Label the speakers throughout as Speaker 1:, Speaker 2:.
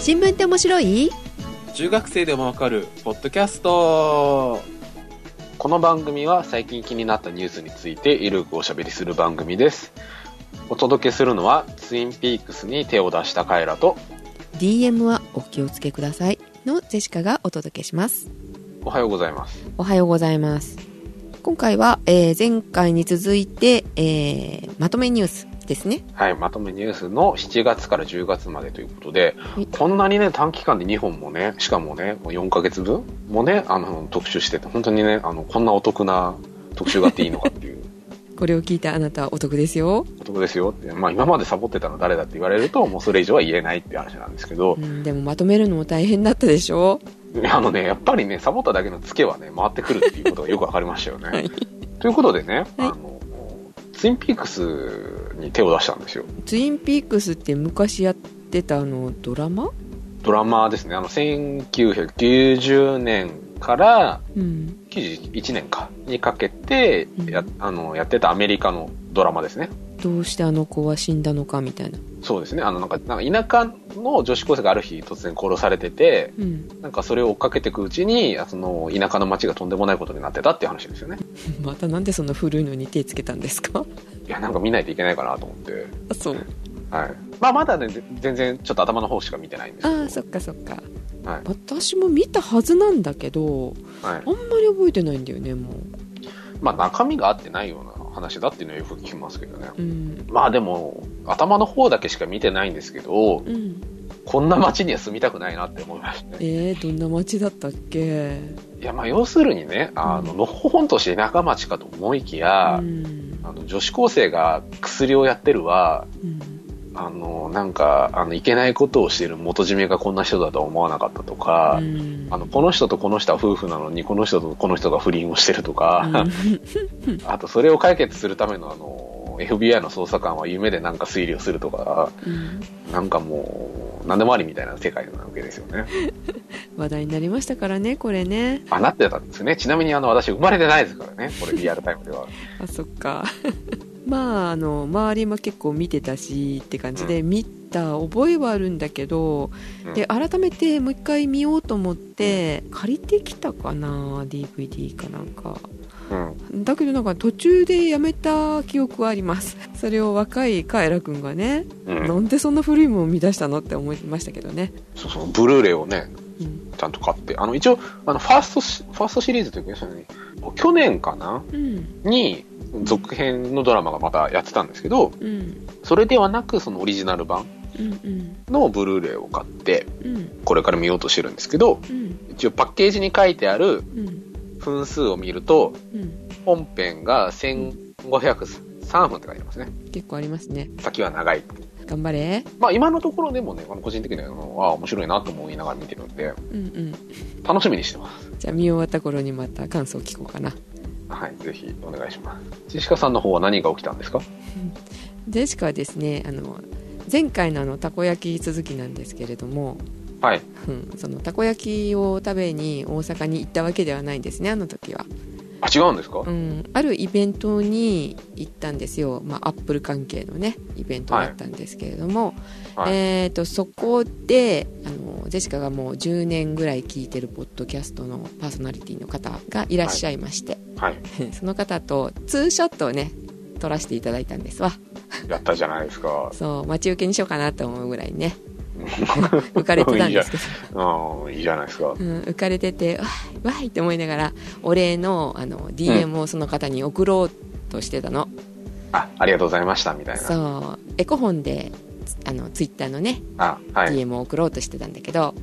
Speaker 1: 新聞って面白い？
Speaker 2: 中学生でもわかるポッドキャスト。
Speaker 3: この番組は最近気になったニュースについてゆるくおしゃべりする番組です。お届けするのはツインピークスに手を出したカエラと。
Speaker 1: DM はお気をつけくださいのジェシカがお届けします。
Speaker 3: おはようございます。
Speaker 1: おはようございます。今回は、えー前回に続いて、えーまとめニュースですね。
Speaker 3: はいまとめニュースの7月から10月までということで
Speaker 1: い。
Speaker 3: こんなにね短期間で2本もねしかもねもう4ヶ月分もねあの特集してて本当にねあのこんなお得な特集があっていいのかっていう。
Speaker 1: これを聞いたあなたはお得ですよ、
Speaker 3: お得ですよ。って、まあ、今までサボってたの誰だって言われるともうそれ以上は言えないって話なんですけど。
Speaker 1: う、ん、でもまとめるのも大変だったでしょ。
Speaker 3: あのね、やっぱりね、サボっただけのツケはね、回ってくるっていうことがよくわかりましたよね。
Speaker 1: はい。
Speaker 3: ということでね、
Speaker 1: はい。
Speaker 3: あの、ツインピークスに手を出したんですよ。
Speaker 1: ツインピークスって昔やってたあのドラマ？
Speaker 3: ドラマですね、あの、1990年から
Speaker 1: うん。
Speaker 3: 91年か。にかけてや,、
Speaker 1: うん。
Speaker 3: あのやってたアメリカのドラマですね。
Speaker 1: どうしてあの子は死んだのかみたいな
Speaker 3: そうですね、あの、なんか、なんか田舎の女子高生がある日突然殺されてて、
Speaker 1: うん
Speaker 3: なんかそれを追っかけていくうちに、その田舎の町がとんでもないことになってたっていう話ですよね。
Speaker 1: またなんでそんな古いのに手つけたんですか？
Speaker 3: いや、なんか見ないといけないかなと思って。
Speaker 1: あそう
Speaker 3: はい。まあ、まだね、ぜ全然ちょっと頭の方しか見てないんですけど。
Speaker 1: ああそっかそっか
Speaker 3: はい。
Speaker 1: 私も見たはずなんだけど
Speaker 3: はい
Speaker 1: あん。まり覚えてないんだよねも
Speaker 3: まあ、中身が合ってないような話だっていうのはよく聞きますけどね。
Speaker 1: ううん。
Speaker 3: まあでも、頭の方だけしか見てないんですけど、
Speaker 1: うん。
Speaker 3: こんな街には住みたくないなって思いましたね。
Speaker 1: えー、どんな街だったっけ？
Speaker 3: いや、まあ要するにね、あの、
Speaker 1: うん。
Speaker 3: のほほんとして田舎町かと思いきや、
Speaker 1: うん。
Speaker 3: あの、女子高生が薬をやってるは、
Speaker 1: うん
Speaker 3: あの、なんか、あの、いけないことをしている元締めがこんな人だとは思わなかったとか、
Speaker 1: うん
Speaker 3: あの、この人とこの人は夫婦なのに、この人とこの人が不倫をしてるとか、あとそれを解決するためのあの、FBI の捜査官は夢でなんか推理をするとか、
Speaker 1: うん
Speaker 3: なんかもう、何でもありみたいな世界なわけですよね。
Speaker 1: 話題になりましたからねこれね
Speaker 3: あ、なってたんですね。ちなみにあの、私生まれてないですからね。これリアルタイムでは。
Speaker 1: あそっかまああの周りも結構見てたしって感じで、見た覚えはあるんだけど、
Speaker 3: うん。
Speaker 1: で改めてもう一回見ようと思って借りてきたかな DVD かなんか。
Speaker 3: うん。
Speaker 1: だけどなんか途中でやめた記憶はあります。それを若いカエラ君がね、
Speaker 3: うん。
Speaker 1: なんでそんな古いものを見出したのって思いましたけどね、
Speaker 3: そうそう、ブルーレイをね、
Speaker 1: うん。
Speaker 3: ちゃんと買って。あの、一応、あの、ファーストシ、ファーストシリーズというか、ね、去年かな
Speaker 1: うん。
Speaker 3: に、続編のドラマがまたやってたんですけど、
Speaker 1: うん。
Speaker 3: それではなく、そのオリジナル版のブルーレイを買って、
Speaker 1: うん。
Speaker 3: これから見ようとしてるんですけど、
Speaker 1: うん。
Speaker 3: 一応パッケージに書いてある
Speaker 1: うん。
Speaker 3: 分数を見ると、
Speaker 1: うん。
Speaker 3: 本編が1503分って書いてますね。
Speaker 1: 結構ありますね。
Speaker 3: 先は長い。
Speaker 1: 頑張れ。
Speaker 3: まあ今のところでもね、あの個人的には、あ面白いなと思いながら見てるんで、
Speaker 1: うんうん。
Speaker 3: 楽しみにしてます。
Speaker 1: じゃあ見終わった頃にまた感想を聞こうかな
Speaker 3: はい、ぜひお願いします。ジェシカさんの方は何が起きたんですか？
Speaker 1: ジェシカはですねあの前回のあのたこ焼き続きなんですけれども、
Speaker 3: はい。
Speaker 1: うん、そのたこ焼きを食べに大阪に行ったわけではないんですねあの時は、
Speaker 3: あ、違うんですか、
Speaker 1: うん、あるイベントに行ったんですよ、まあ、アップル関係のねイベントだったんですけれども、
Speaker 3: はい。
Speaker 1: えー、とそこであのジェシカがもう10年ぐらい聞いてるポッドキャストのパーソナリティの方がいらっしゃいまして、
Speaker 3: はい。
Speaker 1: その方とツーショットをね撮らせていただいたんですわ。
Speaker 3: やったじゃないですか。
Speaker 1: そう待ち受けにしようかなと思うぐらいね 浮かれてたんですけど
Speaker 3: うん、いいじゃないですか。
Speaker 1: うん、浮かれててわーいわーいって思いながらお礼のあの DM をその方に送ろうとしてたの、
Speaker 3: あ、ありがとうございました、みたいな。
Speaker 1: そうエコ本であのツイッターのね、
Speaker 3: あ、はい。
Speaker 1: DM を送ろうとしてたんだけど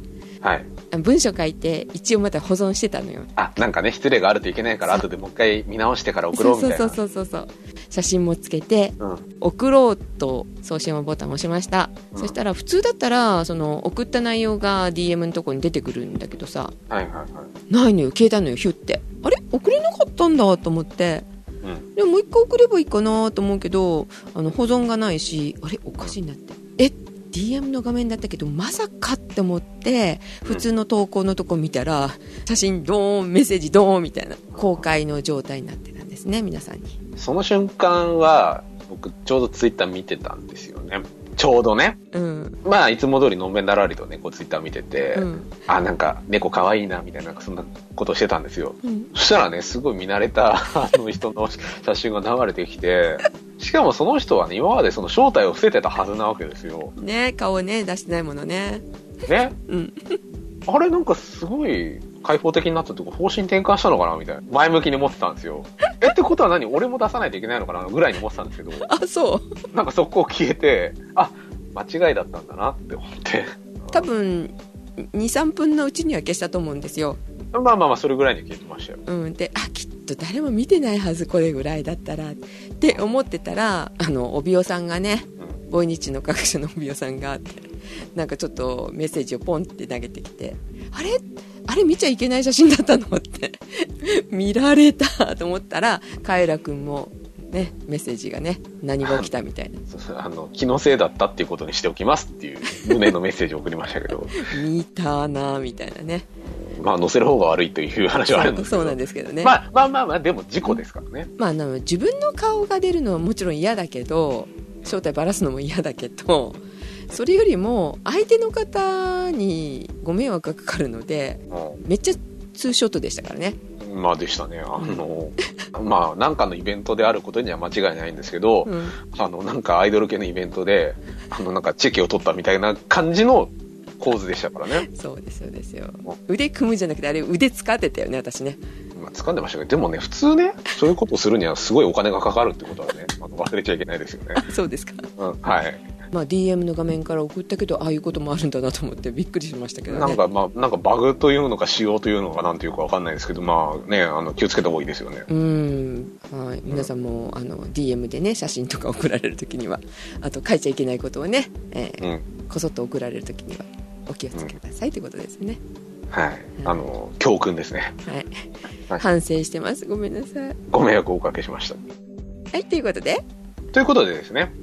Speaker 3: はい。
Speaker 1: 文章書いて一応また保存してたのよ
Speaker 3: あ、なんかね、失礼があるといけないから、後でもう一回見直してから送ろうみたいな。
Speaker 1: そうそうそうそうそう写真もつけて
Speaker 3: うん。
Speaker 1: 送ろうと送信ボタンを押しました、
Speaker 3: うん。
Speaker 1: そしたら普通だったらその送った内容が DM のとこに出てくるんだけどさ。
Speaker 3: はいはいはい。
Speaker 1: ないのよ。消えたのよ。ヒュって。あれ？送れなかったんだと思って。
Speaker 3: うん。
Speaker 1: でももう一回送ればいいかなと思うけどあの保存がないしあれ？おかしいなって。え？DM の画面だったけどまさかって思って普通の投稿のとこ見たら写真ドーンメッセージドーンみたいな公開の状態になってたんですね皆さんに
Speaker 3: その瞬間は、僕、ちょうどツイッター見てたんですよね。ちょうどね、
Speaker 1: うん
Speaker 3: まあ、いつも通りのんべんだらりとね、こうツイッター見てて、
Speaker 1: うん
Speaker 3: あ、なんか、猫可愛いな、みたいな、そんなことをしてたんですよ。
Speaker 1: うん
Speaker 3: そしたらね、すごい見慣れた、あの人の写真が流れてきて、しかもその人はね、今までその正体を伏せてたはずなわけですよ。
Speaker 1: ね顔ね出してないものね
Speaker 3: ね。
Speaker 1: うん
Speaker 3: あれなんかすごい開放的になったとこ方針転換したのかなみたいな。前向きに思ってたんですよ。え、ってことは何？俺も出さないといけないのかな？ぐらいに思ってたんですけど、
Speaker 1: あそう
Speaker 3: なんかそこ消えて、あ、間違いだったんだなって思って。
Speaker 1: 多分23分のうちには消したと思うんですよ、
Speaker 3: まあまあまあ、それぐらいに消えてましたよ。
Speaker 1: うん、であきっと誰も見てないはずこれぐらいだったらって思ってたらあの帯尾さんがね
Speaker 3: うん。
Speaker 1: ボイニッチの各所の帯尾さんがあってなんかちょっとメッセージをポンって投げてきてあれ？あれ見ちゃいけない写真だったのって。見られたと思ったらカエラ君もねメッセージがね何が起きたみたいな。
Speaker 3: あの、気のせいだったっていうことにしておきますっていう胸のメッセージを送りましたけど、
Speaker 1: 見たなみたいなね。
Speaker 3: まあ載せる方が悪いという話はあるんですけど。
Speaker 1: そうなんですけどね。
Speaker 3: まあまあまあまあ、でも事故ですからね。
Speaker 1: まあ、自分の顔が出るのはもちろん嫌だけど正体ばらすのも嫌だけどそれよりも相手の方にご迷惑がかかるのでめっちゃツーショットでしたからね
Speaker 3: うんまあでしたね。あの、まあなんかのイベントであることには間違いないんですけど、
Speaker 1: うん
Speaker 3: あの、なんかアイドル系のイベントで、あの、なんかチェキを取ったみたいな感じの構図でしたからね。
Speaker 1: そうですそうですよ腕組むんじゃなくてあれ腕使ってたよね私ね
Speaker 3: まあ、掴んでましたけど、でもね、普通ね、そういうことをするにはすごいお金がかかるってことはね、あの忘れちゃいけないですよね。
Speaker 1: そうですか
Speaker 3: うん、はい。
Speaker 1: まあ DM の画面から送ったけどああいうこともあるんだなと思ってびっくりしましたけどね。
Speaker 3: なんか、まあ、なんかバグというのか仕様というのかなんていうかわかんないですけど、まあね、あの、気をつけた方がいいですよね。
Speaker 1: うん。はい、皆さんもあの DM でね写真とか送られるときにはあと書いちゃいけないことをね、えー
Speaker 3: うん。
Speaker 1: こそっと送られるときにはお気をつけくださいということですね、
Speaker 3: はい。あの、教訓ですね。
Speaker 1: はい、
Speaker 3: はい。
Speaker 1: 反省してます。ごめんなさい。
Speaker 3: ご迷惑をおかけしました。
Speaker 1: はい。ということで？
Speaker 3: ということでですね、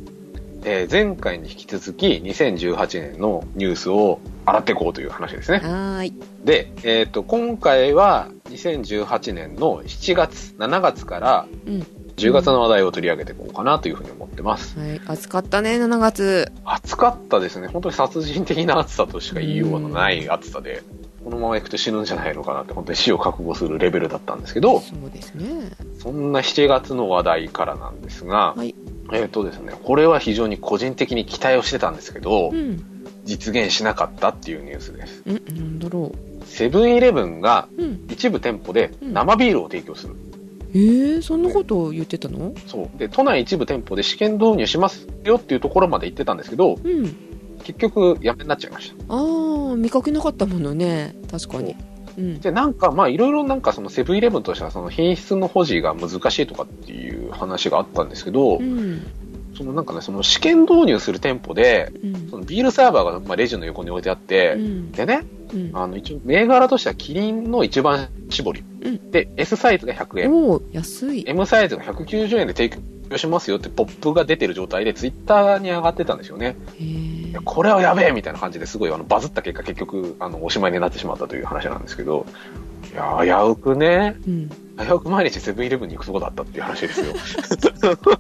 Speaker 3: えー前回に引き続き2018年のニュースを洗っていこうという話ですね。
Speaker 1: はーい。
Speaker 3: で、えっ、と、今回は2018年の7月、7月から
Speaker 1: うん。
Speaker 3: 10月の話題を取り上げていこうかなというふうに思ってます。
Speaker 1: はい。暑かったね7月。
Speaker 3: 暑かったですね。本当に殺人的な暑さとしか言いようがない暑さで、このまま行くと死ぬんじゃないのかなって本当に死を覚悟するレベルだったんですけど、
Speaker 1: そうですね。
Speaker 3: そんな7月の話題からなんですが、
Speaker 1: はい
Speaker 3: えっ、とですね、これは非常に個人的に期待をしてたんですけど、
Speaker 1: うん。
Speaker 3: 実現しなかったっていうニュースです。
Speaker 1: うんなんだろ
Speaker 3: セブンイレブンが一部店舗で生ビールを提供する。
Speaker 1: えー、そんなことを言ってたの？
Speaker 3: そう。で、都内一部店舗で試験導入しますよっていうところまで言ってたんですけど、
Speaker 1: うん。
Speaker 3: 結局やめになっちゃいました。
Speaker 1: ああ見かけなかったものね。確かにうん。
Speaker 3: で、なんか、まあ、いろいろなんかそのセブンイレブンとしてはその品質の保持が難しいとかっていう話があったんですけど、
Speaker 1: うん。
Speaker 3: そのなんかね、その試験導入する店舗で、
Speaker 1: うん。
Speaker 3: そのビールサーバーがまあレジの横に置いてあって、
Speaker 1: うん。
Speaker 3: でね、
Speaker 1: うん。
Speaker 3: あの、一応、銘柄としてはキリンの一番搾り。
Speaker 1: うん。
Speaker 3: で、S サイズが100円、
Speaker 1: おお安い。
Speaker 3: M サイズが190円で提供しますよってポップが出てる状態でツイッターに上がってたんですよね。これはやべえみたいな感じですごいあのバズった結果結局あのおしまいになってしまったという話なんですけど、いや、危うくね、
Speaker 1: うん
Speaker 3: 危うく毎日セブンイレブンに行くとこだったっていう話ですよ。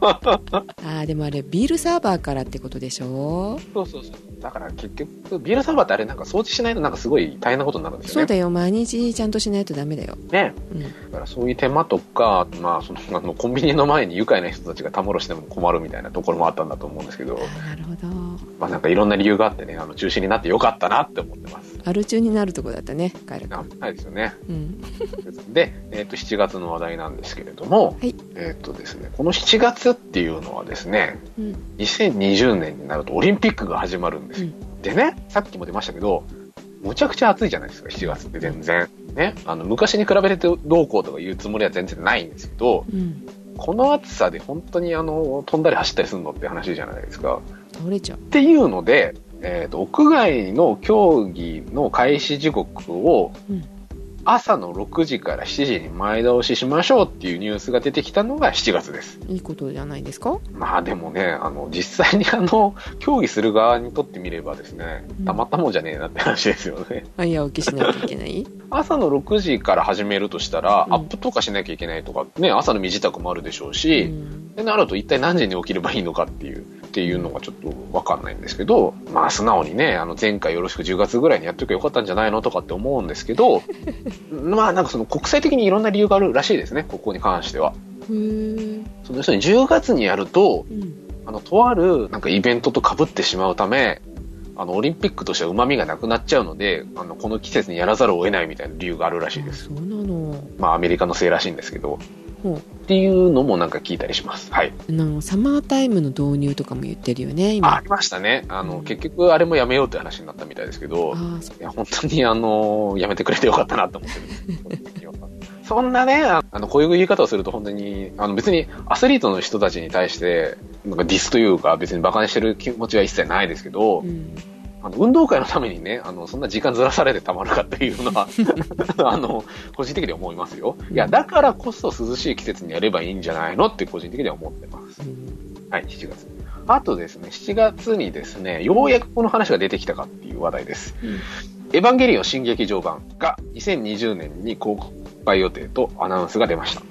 Speaker 1: ああでもあれビールサーバーからってことでしょ？
Speaker 3: そうそうそう。だから結局、ビールサーバーってあれなんか掃除しないとなんかすごい大変なことになるんですよね。
Speaker 1: そうだよ毎日ちゃんとしないとダメだよ
Speaker 3: ね。
Speaker 1: うん
Speaker 3: だからそういう手間とか、まあ、その、あの、コンビニの前に愉快な人たちがたむろしても困るみたいなところもあったんだと思うんですけど、
Speaker 1: あなるほど
Speaker 3: まあなんかいろんな理由があってね、あの、中止になってよかったなって思ってます。
Speaker 1: アル中になるとこだったねカエル
Speaker 3: あないですよね。
Speaker 1: うん
Speaker 3: で、えっ、と、7月の話題なんですけれども、
Speaker 1: はい
Speaker 3: えっ、とですね、この7月っていうのはですね、
Speaker 1: うん
Speaker 3: 2020年になるとオリンピックが始まるんですよ。でね、さっきも出ましたけど、むちゃくちゃ暑いじゃないですか、7月って全然。ね、あの、昔に比べてどうこうとか言うつもりは全然ないんですけど、
Speaker 1: うん
Speaker 3: この暑さで本当にあの、飛んだり走ったりするのって話じゃないですか。
Speaker 1: 倒れちゃう
Speaker 3: っていうので、えっ、と、屋外の競技の開始時刻を朝の6時から7時に前倒ししましょうっていうニュースが出てきたのが7月です。
Speaker 1: いいことじゃないですか？
Speaker 3: まあでもね、あの、実際にあの、競技する側にとってみればですね
Speaker 1: うん、
Speaker 3: たまったもんじゃねえなって話ですよね。
Speaker 1: 早起きしなきゃいけない？
Speaker 3: 朝の6時から始めるとしたら、
Speaker 1: うん。
Speaker 3: アップとかしなきゃいけないとか、ね、朝の身支度もあるでしょう
Speaker 1: う
Speaker 3: し、
Speaker 1: ん。
Speaker 3: ってなると一体何時に起きればいいのかっていう、っていうのがちょっとわかんないんですけど、まあ素直にね、あの前回よろしく10月ぐらいにやっとけばよかったんじゃないのとかって思うんですけど、まあなんかその国際的にいろんな理由があるらしいですね、ここに関しては。その要するに10月にやると、
Speaker 1: うん
Speaker 3: あの、とあるなんかイベントと被ってしまうため、あの、オリンピックとしては旨味がなくなっちゃうので、あの、この季節にやらざるを得ないみたいな理由があるらしいです。
Speaker 1: そうなの
Speaker 3: まあ、アメリカのせいらしいんですけど、
Speaker 1: ほ
Speaker 3: っていうのもなんか聞いたりします。はい。
Speaker 1: うなサマータイムの導入とかも言ってるよね今
Speaker 3: ありましたね。あの、結局あれもやめようって話になったみたいですけど、いや、本当にあの、やめてくれてよかったなと思ってる そんなね、ああの、こういう言い方をすると本当に、あの別にアスリートの人たちに対して、なんかディスというか別に馬鹿にしてる気持ちは一切ないですけど、
Speaker 1: うん
Speaker 3: あの運動会のためにね、あの、そんな時間ずらされてたまるかっていうのは、あの、個人的には思いますよ。いや、だからこそ涼しい季節にやればいいんじゃないのって個人的には思ってます。
Speaker 1: うん
Speaker 3: はい、7月。あとですね、7月にですね、ようやくこの話が出てきたかっていう話題です。
Speaker 1: うん
Speaker 3: エヴァンゲリオン新劇場版が2020年に公開予定とアナウンスが出ました。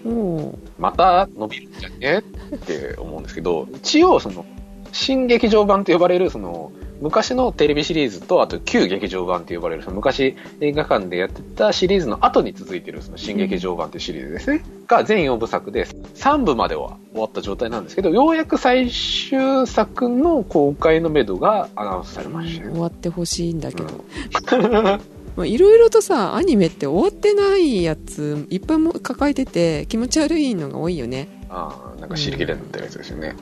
Speaker 3: また伸びるんじゃね？って思うんですけど、一応その、新劇場版と呼ばれるその、昔のテレビシリーズと、あと旧劇場版と呼ばれる、その昔映画館でやってたシリーズの後に続いてるその新劇場版というシリーズですね。が全4部作で3部までは終わった状態なんですけど、ようやく最終作の公開のめどがアナウンスされましたね。
Speaker 1: 終わってほしいんだけど、
Speaker 3: うん
Speaker 1: まあいろいろとさアニメって終わってないやついっぱいも抱えてて気持ち悪いのが多いよね
Speaker 3: ああ、なんか尻切れになってるやつですよね。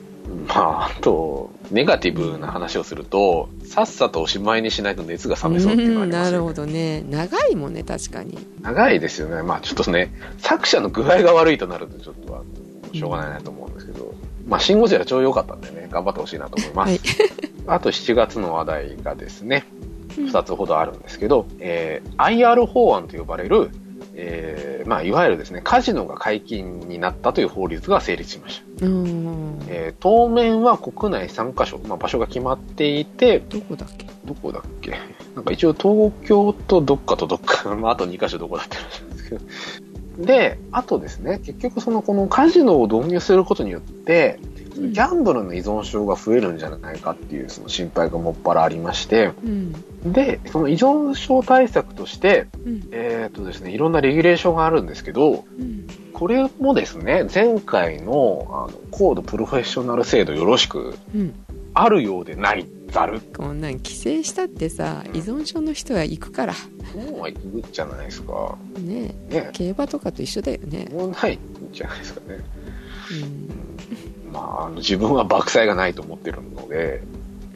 Speaker 3: まあ、あと、ネガティブな話をすると、さっさとおしまいにしないと熱が冷めそうっていうのがあ
Speaker 1: ん
Speaker 3: りますよね。
Speaker 1: なるほどね長いもんね確かに
Speaker 3: 長いですよね。まあちょっとね、作者の具合が悪いとなるとちょっとはしょうがないなと思うんですけど、まあシンゴジラ超良かったんでね、頑張ってほしいなと思います。
Speaker 1: はい
Speaker 3: あと7月の話題がですね、
Speaker 1: うん
Speaker 3: 2つほどあるんですけど、えー IR 法案と呼ばれる、えーまあいわゆるですね、カジノが解禁になったという法律が成立しました。
Speaker 1: うん
Speaker 3: えー当面は国内3カ所、まあ、場所が決まっていて、
Speaker 1: どこだっけ？
Speaker 3: どこだっけ？なんか一応東京とどっかとどっか、まああと2カ所どこだって話なんですけど。で、あとですね、結局そのこのカジノを導入することによって、ギャンブルの依存症が増えるんじゃないかっていうその心配がもっぱらありまして、
Speaker 1: うん。
Speaker 3: で、その依存症対策として、
Speaker 1: うん。
Speaker 3: えっ、とですね、いろんなレギュレーションがあるんですけど、
Speaker 1: うん。
Speaker 3: これもですね、前回のあの高度プロフェッショナル制度よろしく、
Speaker 1: うん。
Speaker 3: あるようでないざる。
Speaker 1: こんなん規制したってさ依存症の人は行くから
Speaker 3: もうはいくじゃないですか。
Speaker 1: ね
Speaker 3: ね。
Speaker 1: 競馬とかと一緒だよね
Speaker 3: もうないんじゃないですかね。
Speaker 1: うん
Speaker 3: まあ、あの自分は爆災がないと思ってるので、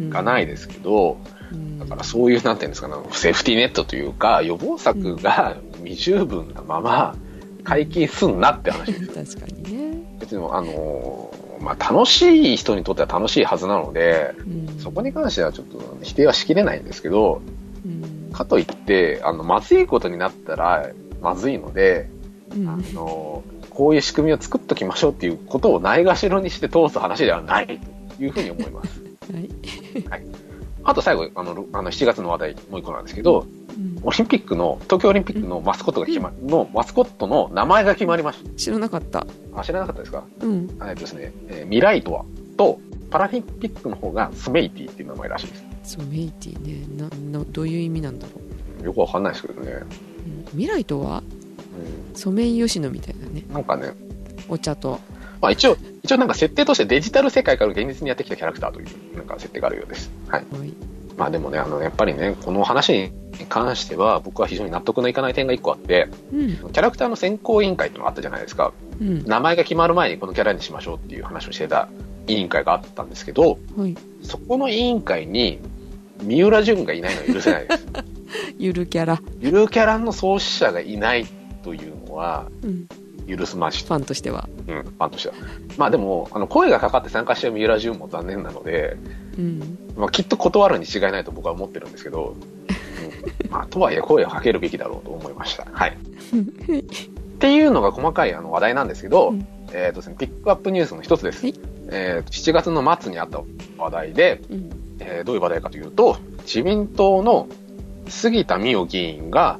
Speaker 1: うん
Speaker 3: がないですけど、
Speaker 1: うん
Speaker 3: だからそういう、なんていうんですかね、セーフティーネットというか、予防策が未十分なまま解禁すんなって話ですよ。
Speaker 1: 確かにね
Speaker 3: 別に、あのーまあ、楽しい人にとっては楽しいはずなので、
Speaker 1: うん。
Speaker 3: そこに関してはちょっと否定はしきれないんですけど、
Speaker 1: うん。
Speaker 3: かといって、あの、まずいことになったらまずいので、
Speaker 1: うん。
Speaker 3: あの、こういう仕組みを作っときましょうっていうことをないがしろにして通す話ではないというふうに思います。
Speaker 1: はい
Speaker 3: あと最後、あの、ろあの7月の話題もう一個なんですけど、
Speaker 1: うん。
Speaker 3: オリンピックの、東京オリンピックのマスコットが決ま、のマスコットの名前が決まりまし
Speaker 1: 知らなかった。
Speaker 3: た。あ、知らなかったですか？
Speaker 1: うん。
Speaker 3: えっとですね、えーミライトワと、パラリンピックの方がスメイティっていう名前らしいです。
Speaker 1: そうメイティね。ななどういう意味なんだろう、
Speaker 3: よくわかんないですけどね。
Speaker 1: うん。未来とは？
Speaker 3: う
Speaker 1: ソメイヨシノみたいなね。
Speaker 3: ん、なんかね、
Speaker 1: お茶と
Speaker 3: まあ一応、一応なんか設定としてデジタル世界から現実にやってきたキャラクターという、なんか設定があるようです。はい。
Speaker 1: はい
Speaker 3: まあでもね、あの、やっぱりね、この話に関しては僕は非常に納得のいかない点が一個あって、
Speaker 1: うん
Speaker 3: キャラクターの選考委員会っていうのがあったじゃないですか。
Speaker 1: うん
Speaker 3: 名前が決まる前にこのキャラにしましょうっていう話をしてた委員会があったんですけど、
Speaker 1: はい
Speaker 3: そこの委員会に三浦淳がいないのは許せないです。
Speaker 1: ゆるキャラ、
Speaker 3: ゆるキャラの創始者がいないというのは
Speaker 1: うん、
Speaker 3: 許すまじ
Speaker 1: ファンとしては
Speaker 3: うん、ファンとしては。まあでも、あの、声がかかって参加した三浦淳も残念なので、
Speaker 1: うん
Speaker 3: まあきっと断るに違いないと僕は思ってるんですけど、うんまあとはいえ声をかけるべきだろうと思いました。はい。っていうのが細かいあの話題なんですけど、
Speaker 1: うん
Speaker 3: えっ、とですね、ピックアップニュースの一つです。
Speaker 1: はい
Speaker 3: えー7月の末にあった話題で、
Speaker 1: うん
Speaker 3: えーどういう話題かというと、自民党の杉田水脈議員が、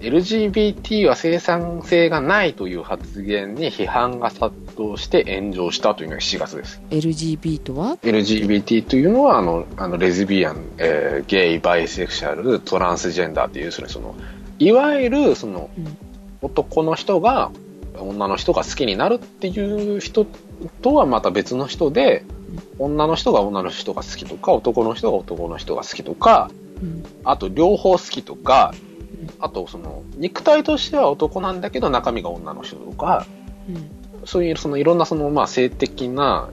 Speaker 3: LGBT は生産性がないという発言に批判が殺動して炎上したというのが7月です。
Speaker 1: LGB とは
Speaker 3: ？LGBT というのは、あの、あのレズビアン、えーゲイ、バイセクシャル、トランスジェンダーっていう、その、いわゆる、その、
Speaker 1: うん。
Speaker 3: 男の人が、女の人が好きになるっていう人とはまた別の人で、女の人が女の人が好きとか、男の人が男の人が好きとか、
Speaker 1: うん。
Speaker 3: あと両方好きとか
Speaker 1: うん、
Speaker 3: あとその、肉体としては男なんだけど中身が女の人とか、
Speaker 1: うん
Speaker 3: そういうそのいろんなそのまあ性的な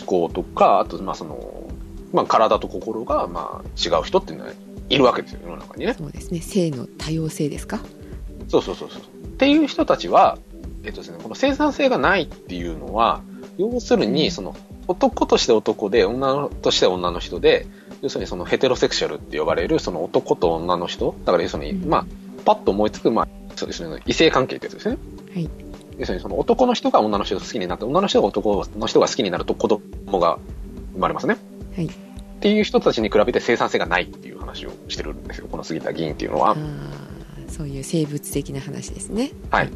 Speaker 3: 思考とか、あとまあその、まあ体と心がまあ違う人っていうのはいるわけですよ、世の中にね。
Speaker 1: そうですね性の多様性ですか？
Speaker 3: そうそうそうそう。っていう人たちは、えっとですね、この生産性がないっていうのは、要するにその男として男で女として女の人で、要するにそのヘテロセクシャルって呼ばれるその男と女の人、だから要するに、
Speaker 1: うん
Speaker 3: まあ、パッと思いつく、まあ、そうですね、異性関係ってやつですね。
Speaker 1: はい
Speaker 3: 要するにその男の人が女の人を好きになって、女の人が男の人が好きになると子供が生まれますね。
Speaker 1: はい
Speaker 3: っていう人たちに比べて生産性がないっていう話をしてるんですよ、この杉田議員っていうのは
Speaker 1: そういう生物的な話ですね
Speaker 3: はい。っ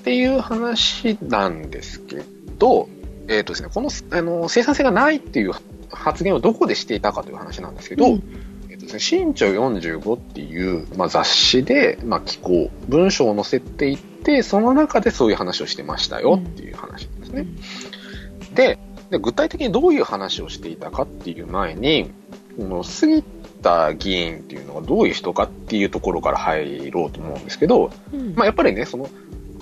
Speaker 3: ていう話なんですけど、えっ、とですね、この、あの、生産性がないっていう発言をどこでしていたかという話なんですけど、
Speaker 1: うん
Speaker 3: えっとですね、新潮45っていう、まあ、雑誌で、まあ、寄稿、文章を載せていって、その中でそういう話をしてましたよっていう話ですね。でで、具体的にどういう話をしていたかっていう前に、この杉田議員っていうのがどういう人かっていうところから入ろうと思うんですけど、
Speaker 1: うん
Speaker 3: まあ、やっぱりね、その、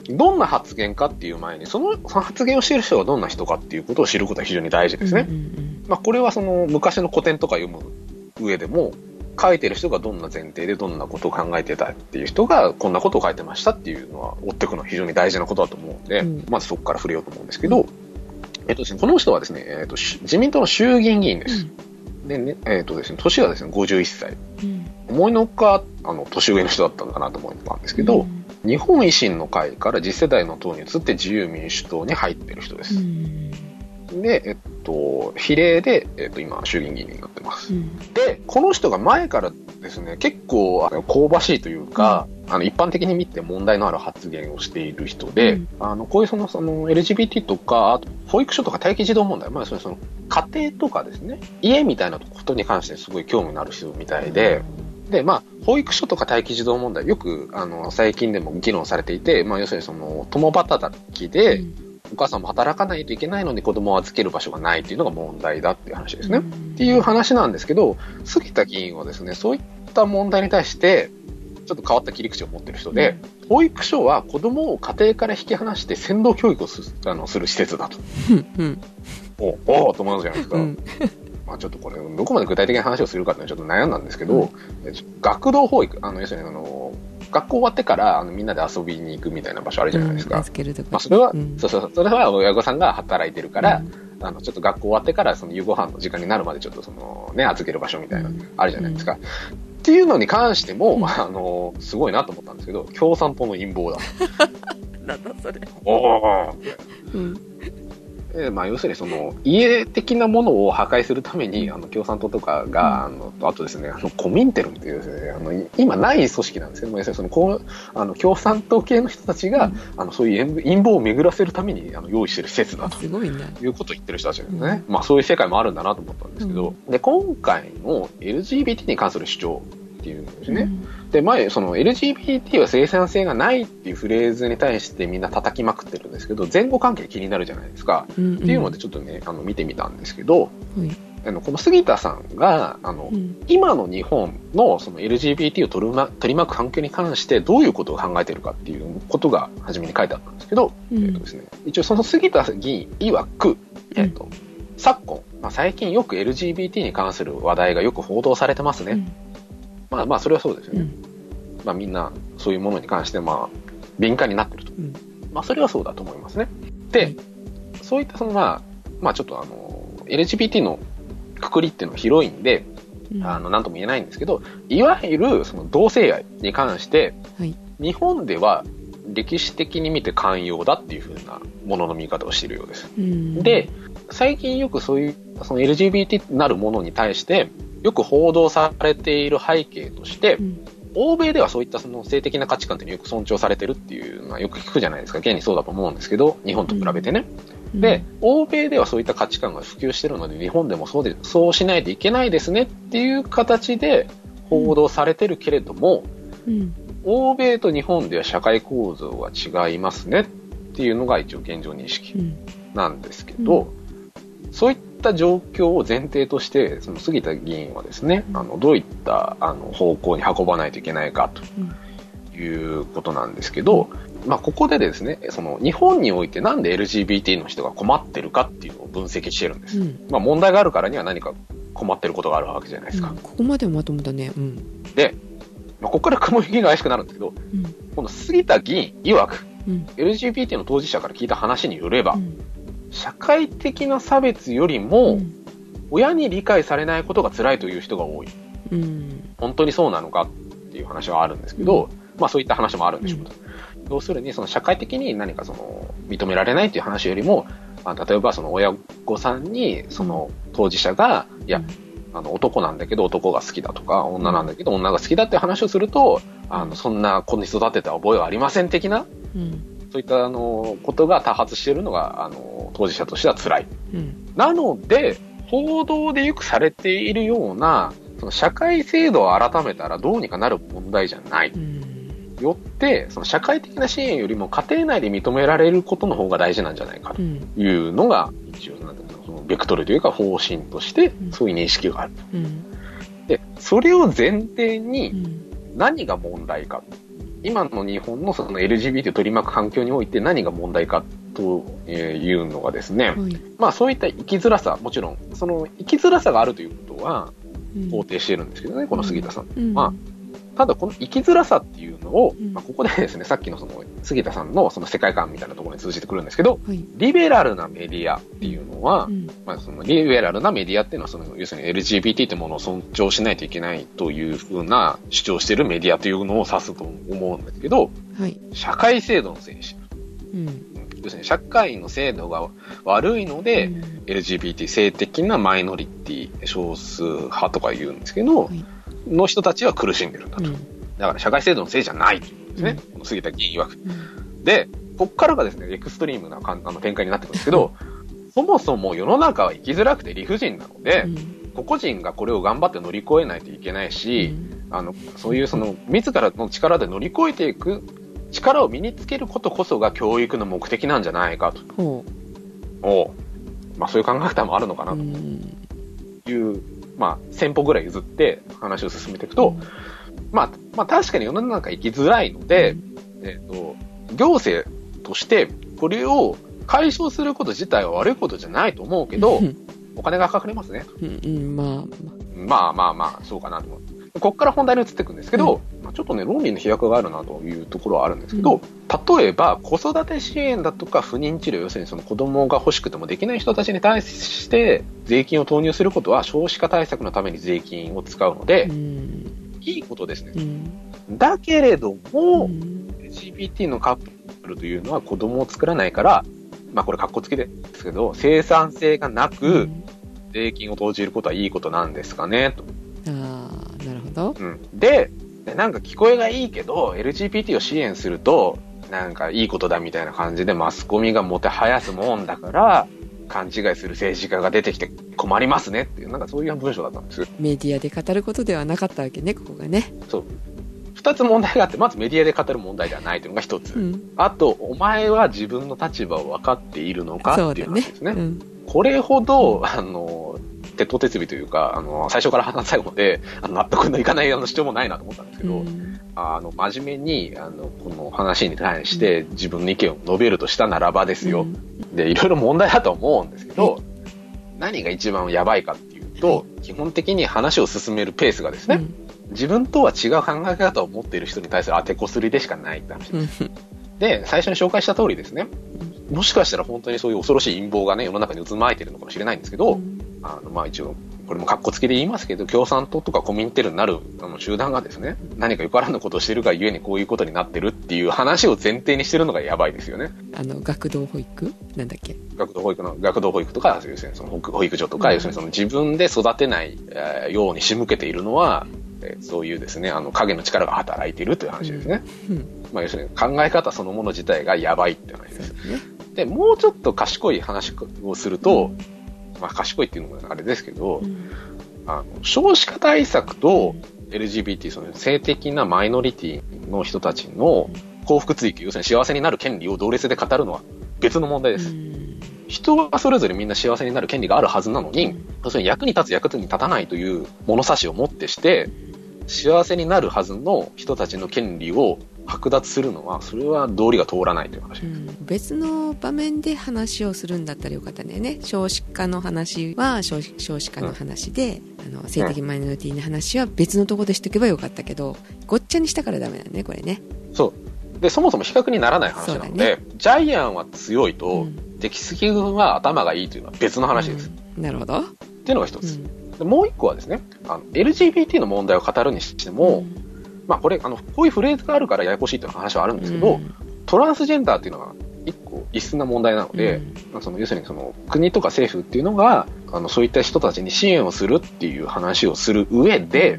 Speaker 3: どんな発言かっていう前に、そのその発言をしている人がどんな人かっていうことを知ることは非常に大事ですね。
Speaker 1: うんうん
Speaker 3: まあ、これはその昔の古典とか読む上でも、書いてる人がどんな前提でどんなことを考えてたっていう人がこんなことを書いてましたっていうのは追っていくのは非常に大事なことだと思うんで、
Speaker 1: うん
Speaker 3: まずそこから触れようと思うんですけど、えっとですね、この人はですね、えっと、し自民党の衆議院議員です。でね、えっとですね、年はですね、51歳。
Speaker 1: うん
Speaker 3: 思いのほか、あの、年上の人だったのかなと思ったんですけど、
Speaker 1: うん
Speaker 3: 日本維新の会から次世代の党に移って自由民主党に入ってる人で
Speaker 1: う
Speaker 3: す。
Speaker 1: ん
Speaker 3: で、えっと、比例で、えっと、今、衆議院議員になってます。
Speaker 1: うん。
Speaker 3: で、この人が前からですね、結構あの香ばしいというか、あの一般的に見て問題のある発言をしている人で、
Speaker 1: うん。
Speaker 3: あのこういうそのその LGBT とか、あと保育所とか待機児童問題、まあそのその家庭とかですね、家みたいなことに関してすごい興味のある人みたいで、で、まあ、保育所とか待機児童問題、よく、あの、最近でも議論されていて、まあ、要するにその、共働きで、お母さんも働かないといけないのに子供を預ける場所がないっていうのが問題だっていう話ですね。っていう話なんですけど、杉田議員はですね、そういった問題に対して、ちょっと変わった切り口を持ってる人で、保育所は子供を家庭から引き離して先導教育をすあのする施設だと。
Speaker 1: うんうん
Speaker 3: おおーと思うじゃないですか。
Speaker 1: うん
Speaker 3: まあちょっとこれ、どこまで具体的な話をするかってちょっと悩んだんですけど、え学童保育、あの、要するにあの、学校終わってからあのみんなで遊びに行くみたいな場所あるじゃないですか。
Speaker 1: 預けるとか。
Speaker 3: まあそれは、
Speaker 1: うん。
Speaker 3: そうそう。そう、それは親御さんが働いてるから、
Speaker 1: うん。
Speaker 3: あの、ちょっと学校終わってからその夕ご飯の時間になるまでちょっとそのね、預ける場所みたいな
Speaker 1: うん。
Speaker 3: あるじゃないですか。っていうのに関しても、
Speaker 1: うん。
Speaker 3: あの、すごいなと思ったんですけど、共産党の陰謀だ。
Speaker 1: なんだそれ。
Speaker 3: おお
Speaker 1: うん
Speaker 3: えーまあ、要するにその家的なものを破壊するためにあの共産党とかが、あのあとですねあのコミンテルっていうねあのい今ない組織なんですけども要するにそのこうあの共産党系の人たちが、
Speaker 1: うん。
Speaker 3: あのそういう陰謀を巡らせるためにあの用意してる施設だと
Speaker 1: すごいな
Speaker 3: いうことを言ってる人たちですね、まあそういう世界もあるんだなと思ったんですけど、で今回の LGBT に関する主張っていうんですね、で前その LGBT は生産性がないっていうフレーズに対してみんな叩きまくってるんですけど前後関係気になるじゃないですか、
Speaker 1: うん
Speaker 3: っていうのでちょっとねあの見てみたんですけど
Speaker 1: はい。
Speaker 3: あのこの杉田さんがあの、
Speaker 1: うん。
Speaker 3: 今の日本のその LGBT を取り,、ま、取り巻く環境に関してどういうことを考えているかっていうことが初めに書いてあったんですけど、
Speaker 1: うん。
Speaker 3: えっとですね、一応その杉田議員曰く、えっと昨今、まあ、最近よく LGBT に関する話題がよく報道されてますね、まあまあそれはそうですよね、
Speaker 1: うん。
Speaker 3: まあ、みんなそういうものに関してまあ敏感になってると、
Speaker 1: うん。
Speaker 3: まあ、それはそうだと思いますね。で、
Speaker 1: はい
Speaker 3: そういったそのまあまあちょっとあの LGBT のくくりっていうのは広いんで、
Speaker 1: うん。
Speaker 3: あの何とも言えないんですけどいわゆるその同性愛に関して、
Speaker 1: はい。
Speaker 3: 日本では歴史的に見て寛容だっていう風なものの見方をしているようです。
Speaker 1: うん。
Speaker 3: で、最近よくそういう、その LGBT なるものに対して、よく報道されている背景として
Speaker 1: う、ん。
Speaker 3: 欧米ではそういったその性的な価値観っていうのをよく尊重されてるっていうのはよく聞くじゃないですか。現にそうだと思うんですけど、日本と比べてね。で、欧米ではそういった価値観が普及してるので、日本でもそうで、そうしないといけないですねっていう形で報道されてるけれども、
Speaker 1: うん。
Speaker 3: 欧米と日本では社会構造が違いますねっていうのが一応現状認識
Speaker 1: うん。
Speaker 3: なんですけど、そういった状況を前提として、その杉田議員はですね、
Speaker 1: うん。
Speaker 3: あのどういったあの方向に運ばないといけないか
Speaker 1: うん。
Speaker 3: ということなんですけど、まあ、ここでですね、その日本においてなんで LGBT の人が困ってるかっていうのを分析してるんです。
Speaker 1: うん。
Speaker 3: まあ、問題があるからには何か困ってることがあるわけじゃないですか。
Speaker 1: うん。ここまでまともだね。うん。
Speaker 3: で、まあ、ここから雲行きが怪しくなるんですけど、
Speaker 1: うん。
Speaker 3: この杉田議員曰く、
Speaker 1: うん。
Speaker 3: LGBT の当事者から聞いた話によれば、
Speaker 1: うん
Speaker 3: 社会的な差別よりも、
Speaker 1: うん。
Speaker 3: 親に理解されないことが辛いという人が多い。
Speaker 1: うん。
Speaker 3: 本当にそうなのかっていう話はあるんですけど、まあそういった話もあるんでしょうと。要するに、その社会的に何かその、認められないっていう話よりも、まあ、例えばその親御さんに、その当事者が、いや、あの男なんだけど男が好きだとか、女なんだけど女が好きだって話をすると、あの、そんな子に育てた覚えはありません的な、
Speaker 1: うん
Speaker 3: そういったあの、ことが多発しているのが、あの、当事者としては辛い。
Speaker 1: うん
Speaker 3: なので、報道でよくされているような、その社会制度を改めたらどうにかなる問題じゃない。
Speaker 1: うん
Speaker 3: よって、その社会的な支援よりも家庭内で認められることの方が大事なんじゃないかと
Speaker 1: うん
Speaker 3: いうのが、一応なんそのベクトルというか方針として
Speaker 1: ん、
Speaker 3: そういう認識がある。
Speaker 1: うん
Speaker 3: で、それを前提
Speaker 1: う
Speaker 3: に
Speaker 1: ん
Speaker 3: 何が問題か。今の日本のその LGBT を取り巻く環境において何が問題かというのがですね、
Speaker 1: はい。
Speaker 3: まあそういった生きづらさ、もちろん、その生きづらさがあるということは
Speaker 1: うん。
Speaker 3: 肯定してるんですけどね、この杉田さん。
Speaker 1: うん。
Speaker 3: まただこの生きづらさっていうのを、
Speaker 1: うん。
Speaker 3: まあ、ここでですね、さっきのその杉田さんのその世界観みたいなところに通じてくるんですけど、
Speaker 1: はい。
Speaker 3: リベラルなメディアっていうのは、
Speaker 1: うん。
Speaker 3: まあ、そのリベラルなメディアっていうのはその、要するに LGBT ってものを尊重しないといけないというふうな主張しているメディアというのを指すと思うんですけど、
Speaker 1: はい。
Speaker 3: 社会制度のせいにし。
Speaker 1: うん。
Speaker 3: 要するに社会の制度が悪いので、
Speaker 1: うん。
Speaker 3: LGBT 性的なマイノリティ、少数派とか言うんですけど、
Speaker 1: はい
Speaker 3: の人たちは苦しんでるんだと。
Speaker 1: うん。
Speaker 3: だから社会制度のせいじゃない。ということですね。
Speaker 1: う
Speaker 3: この杉田議員曰く。
Speaker 1: うん。
Speaker 3: で、こっからがですね、エクストリームな感あの展開になってくるんですけど、そもそも世の中は生きづらくて理不尽なので、
Speaker 1: うん。
Speaker 3: 個々人がこれを頑張って乗り越えないといけないし、あの、そういうその、自らの力で乗り越えていく力を身につけることこそが教育の目的なんじゃないかと。
Speaker 1: ほ
Speaker 3: おまあそういう考え方もあるのか
Speaker 1: う
Speaker 3: な
Speaker 1: うん。
Speaker 3: という、まあ1000歩ぐらい譲って話を進めていくと、まあ、まあ確かに世の中生きづらいので、えっ、と、行政としてこれを解消すること自体は悪いことじゃないと思うけど
Speaker 1: う、ん
Speaker 3: お金がかかりますね。
Speaker 1: うんうんまあま
Speaker 3: まあまあまあ、そうかなと思う。ここから本題に移っていくんですけど、まあちょっとね、論理の飛躍があるなというところはあるんですけど、例えば、子育て支援だとか不妊治療、要するにその子供が欲しくてもできない人たちに対して税金を投入することは少子化対策のために税金を使うの
Speaker 1: あ
Speaker 3: で
Speaker 1: う、ん。
Speaker 3: いいことですね。
Speaker 1: う。ん。
Speaker 3: だけれど
Speaker 1: う
Speaker 3: も、
Speaker 1: ん
Speaker 3: LGBT のカップルというのは子供を作らないから、まあこれ格好つけですけど、生産性がなく、税金を投じることはいいことなんですかね、と。
Speaker 1: ど？
Speaker 3: うん。で、なんか聞こえがいいけど、LGBT を支援すると、なんかいいことだみたいな感じでマスコミがもてはやすもんだから、勘違いする政治家が出てきて困りますねっていう、なんかそういう文章だったんです。
Speaker 1: メディアで語ることではなかったわけねここがね
Speaker 3: そう。二つ問題があって、まずメディアで語る問題ではないというのが一つ。
Speaker 1: うん
Speaker 3: あと、お前は自分の立場を分かっているのかっていう話ですね。
Speaker 1: うん
Speaker 3: これほど、あの、鉄頭鉄尾というか、あの、最初から最後まで、あの納得のいかないあの主張もないなと思ったんですけど、
Speaker 1: うん。
Speaker 3: あの、真面目に、あの、この話に対して自分の意見を述べるとしたならばですよ。で、いろいろ問題だと思うんですけど、何が一番やばいかっていうと、基本的に話を進めるペースがですね、自分とは違う考え方を持っている人に対する当てこすりでしかないって話
Speaker 1: うん。
Speaker 3: で、最初に紹介した通りですね、もしかしたら本当にそういう恐ろしい陰謀がね、世の中に渦巻いてるのかもしれないんですけど、あの、まあ一応、これも格好つけで言いますけど、共産党とかコミンテルになるあの集団がですね、何かよからぬことをしてるがゆえにこういうことになってるっていう話を前提にしてるのがやばいですよね。
Speaker 1: あの学童保育？なんだっけ？
Speaker 3: 学童保育の、学童保育とか、要するにその保育所とか、
Speaker 1: うん。
Speaker 3: 要するにその自分で育てない、えーように仕向けているのは、えーそういうですね、あの影の力が働いているという話ですね。
Speaker 1: うん。
Speaker 3: まあ要するに考え方そのもの自体がやばいって話です。
Speaker 1: ね。
Speaker 3: で、もうちょっと賢い話をすると、まあ賢いっていうのもあれですけど、
Speaker 1: うん
Speaker 3: あの少子化対策と LGBT、その性的なマイノリティの人たちの幸福追求、要するに幸せになる権利を同列で語るのは別の問題です。人はそれぞれみんな幸せになる権利があるはずなのに、要するに役に立つ役に立たないという物差しをもってして、幸せになるはずの人たちの権利を剥奪するのは、それは道理が通らないという話。
Speaker 1: うん。別の場面で話をするんだったらよかったんだよね。少子化の話は少子少子化の話で、あの性的マイノリティの話は別のところでしとけばよかったけどごっちゃにしたからダメなんねこれね。
Speaker 3: そう。で、そもそも比較にならない話なので、ジャイアンは強いと、
Speaker 1: うん。
Speaker 3: 出来すぎ軍は頭がいいというのは別の話です。
Speaker 1: うん。なるほど、
Speaker 3: っていうのが一つ。
Speaker 1: うん。
Speaker 3: でもう一個はですね、あの LGBT の問題を語るにしても、まあこれ、あの、こういうフレーズがあるからややこしいという話はあるんですけど、
Speaker 1: うん。
Speaker 3: トランスジェンダーっていうのは一個異質な問題なので、
Speaker 1: うん。
Speaker 3: まあその要するにその国とか政府っていうのが、あの、そういった人たちに支援をするっていう話をする上で、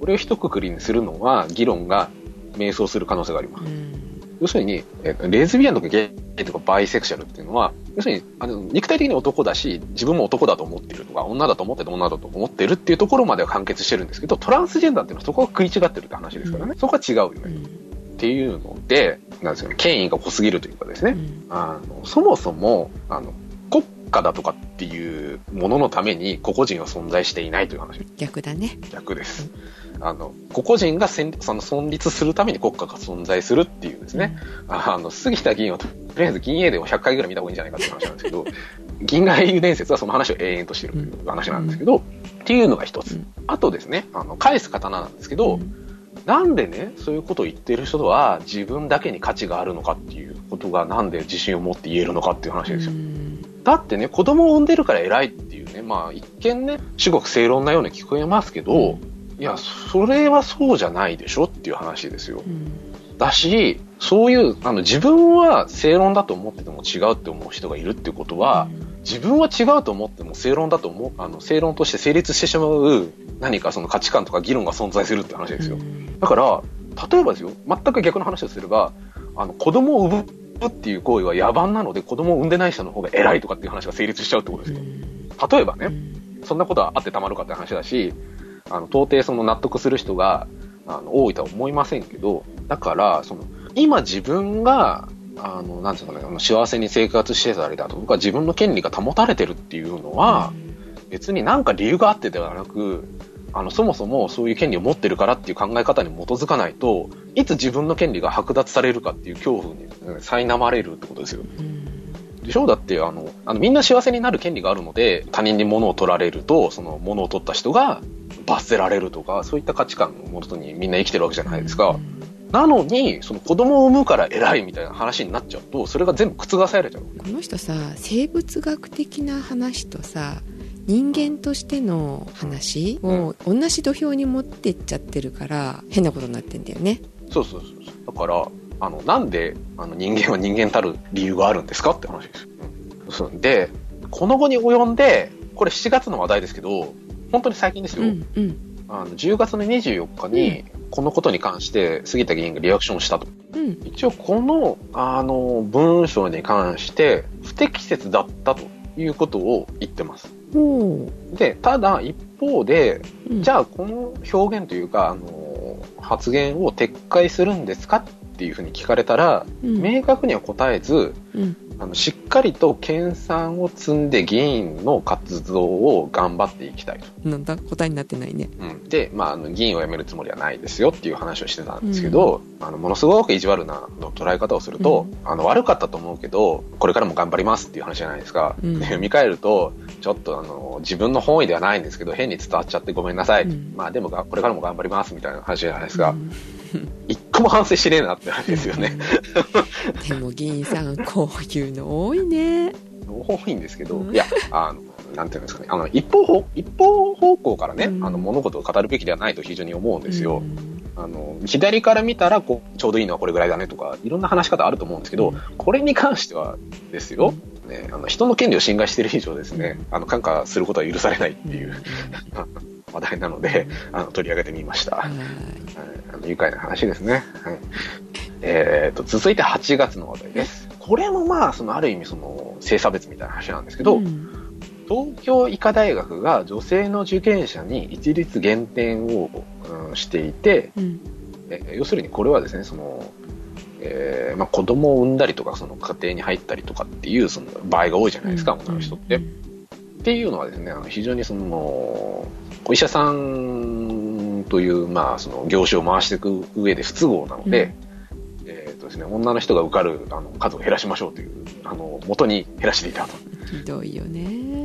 Speaker 3: これを一括りにするのは議論が迷走する可能性があります。
Speaker 1: うん
Speaker 3: 要するに、えっとレズビアンとかゲイとかバイセクシャルっていうのは、要するにあの肉体的に男だし、自分も男だと思ってるとか、女だと思ってて女だと思ってるっていうところまでは完結してるんですけど、トランスジェンダーっていうのはそこが食い違ってるって話ですからね。そこは違うよね。
Speaker 1: うん
Speaker 3: っていうので、なんですかね、権威が濃すぎるというかですね、
Speaker 1: うん
Speaker 3: あの、そもそも、あの、国家だとかっていうもののために個々人は存在していないという話。
Speaker 1: 逆だね
Speaker 3: 逆です。あの、個々人が戦その存立するために国家が存在するっていうですね、あの、杉田議員はとりあえず銀英伝を100回ぐらい見た方がいいんじゃないかっていう話なんですけど、銀河英雄伝説はその話を永遠としてるという話なんですけど、っていうのが一つ。
Speaker 1: うん。
Speaker 3: あとですね、あの、返す刀なんですけど、なんでね、そういうことを言ってる人は自分だけに価値があるのかっていうことがなんで自信を持って言えるのかっていう話ですよ。
Speaker 1: うん。
Speaker 3: だってね、子供を産んでるから偉いっていうね、まあ一見ね、至極正論なように聞こえますけど、いや、それはそうじゃないでしょっていう話ですよ。
Speaker 1: うん
Speaker 3: だし、そういう、あの、自分は正論だと思ってても違うって思う人がいるってことは、自分は違うと思っても正論だと思う、あの、正論として成立してしまう何かその価値観とか議論が存在するって話ですよ。だから、例えばですよ、全く逆の話をすれば、あの、子供を産むっていう行為は野蛮なので、子供を産んでない人の方が偉いとかっていう話が成立しちゃうってことですよ。例えばね、そんなことはあってたまるかって話だし、あの、到底その納得する人が、あの、多いとは思いませんけど、だから、その、今自分が、あの、なんていうのかな、あの幸せに生活してたりだとか、自分の権利が保たれてるっていうのは、別になんか理由があってではなく、あの、そもそもそういう権利を持ってるからっていう考え方に基づかないと、いつ自分の権利が剥奪されるかっていう恐怖にうん苛まれるってことですよ。でしょ？だって、あの、あのみんな幸せになる権利があるので、他人に物を取られると、その物を取った人が罰せられるとか、そういった価値観のもとにみんな生きてるわけじゃないですか。なのに、その子供を産むから偉いみたいな話になっちゃうと、それが全部覆されちゃう。
Speaker 1: この人さ生物学的な話とさ人間としての話を同じ土俵に持ってっちゃってるから変なことになってんだよね
Speaker 3: そうそうそう。だから、あの、なんで、あの、人間は人間たる理由があるんですかって話ですよ。うん。で、この後に及んで、これ7月の話題ですけど、本当に最近ですよ。
Speaker 1: うんうん。
Speaker 3: あの、10月の24日に、このことに関して、杉田議員がリアクションしたと。
Speaker 1: うん。
Speaker 3: 一応、この、あの、文章に関して、不適切だったということを言ってます。
Speaker 1: お
Speaker 3: で、ただ、一方で、
Speaker 1: うん。
Speaker 3: じゃあ、この表現というか、あの、発言を撤回するんですかっていうふうに聞かれたら、
Speaker 1: うん。
Speaker 3: 明確には答えず、
Speaker 1: うん
Speaker 3: あの、しっかりと研鑽を積んで議員の活動を頑張っていきたいと。
Speaker 1: なんだ答えになってないね
Speaker 3: うん、で、まあ、あの、議員を辞めるつもりはないですよっていう話をしてたんですけど、あの、ものすごく意地悪なの捉え方をすると、あの、悪かったと思うけど、これからも頑張りますっていう話じゃないですか。
Speaker 1: うん
Speaker 3: で読み替えると、ちょっとあの、自分の本意ではないんですけど、変に伝わっちゃってごめんなさい。
Speaker 1: うん
Speaker 3: まあ、でもが、これからも頑張りますみたいな話じゃないですか。
Speaker 1: う ん
Speaker 3: 一個も反省しねえなって話ですよね。
Speaker 1: でも議員さんこういうの多いね。
Speaker 3: 多いんですけど、
Speaker 1: うん。
Speaker 3: いや、あの、なんていうんですかね、あの、一方方、一方方向からね、
Speaker 1: うん。
Speaker 3: あの、物事を語るべきではないと非常に思うんですよ。
Speaker 1: うん。
Speaker 3: あの、左から見たらこう、ちょうどいいのはこれぐらいだねとか、いろんな話し方あると思うんですけど、
Speaker 1: うん。
Speaker 3: これに関してはですよ、ね、あの、人の権利を侵害している以上ですね、あの、感化することは許されないっていう 話題なので、あの、取り上げてみました。
Speaker 1: はい
Speaker 3: はいあの愉快な話ですね。はい。えーと、続いて8月の話題です。これもまあ、そのある意味その性差別みたいな話なんですけど、
Speaker 1: うん
Speaker 3: 東京医科大学が女性の受験者に一律減点を、うんしていて、
Speaker 1: うん
Speaker 3: え要するにこれはですね、その、えーまあ、子供を産んだりとか、その家庭に入ったりとかっていうその場合が多いじゃないですか、女の人って。っていうのはですね、あの非常にその、お医者さんという、まあ、その業種を回していく上で不都合なので、えーとですね、女の人が受かるあの数を減らしましょうという、あの、元に減らしていたと。
Speaker 1: ひどいよね。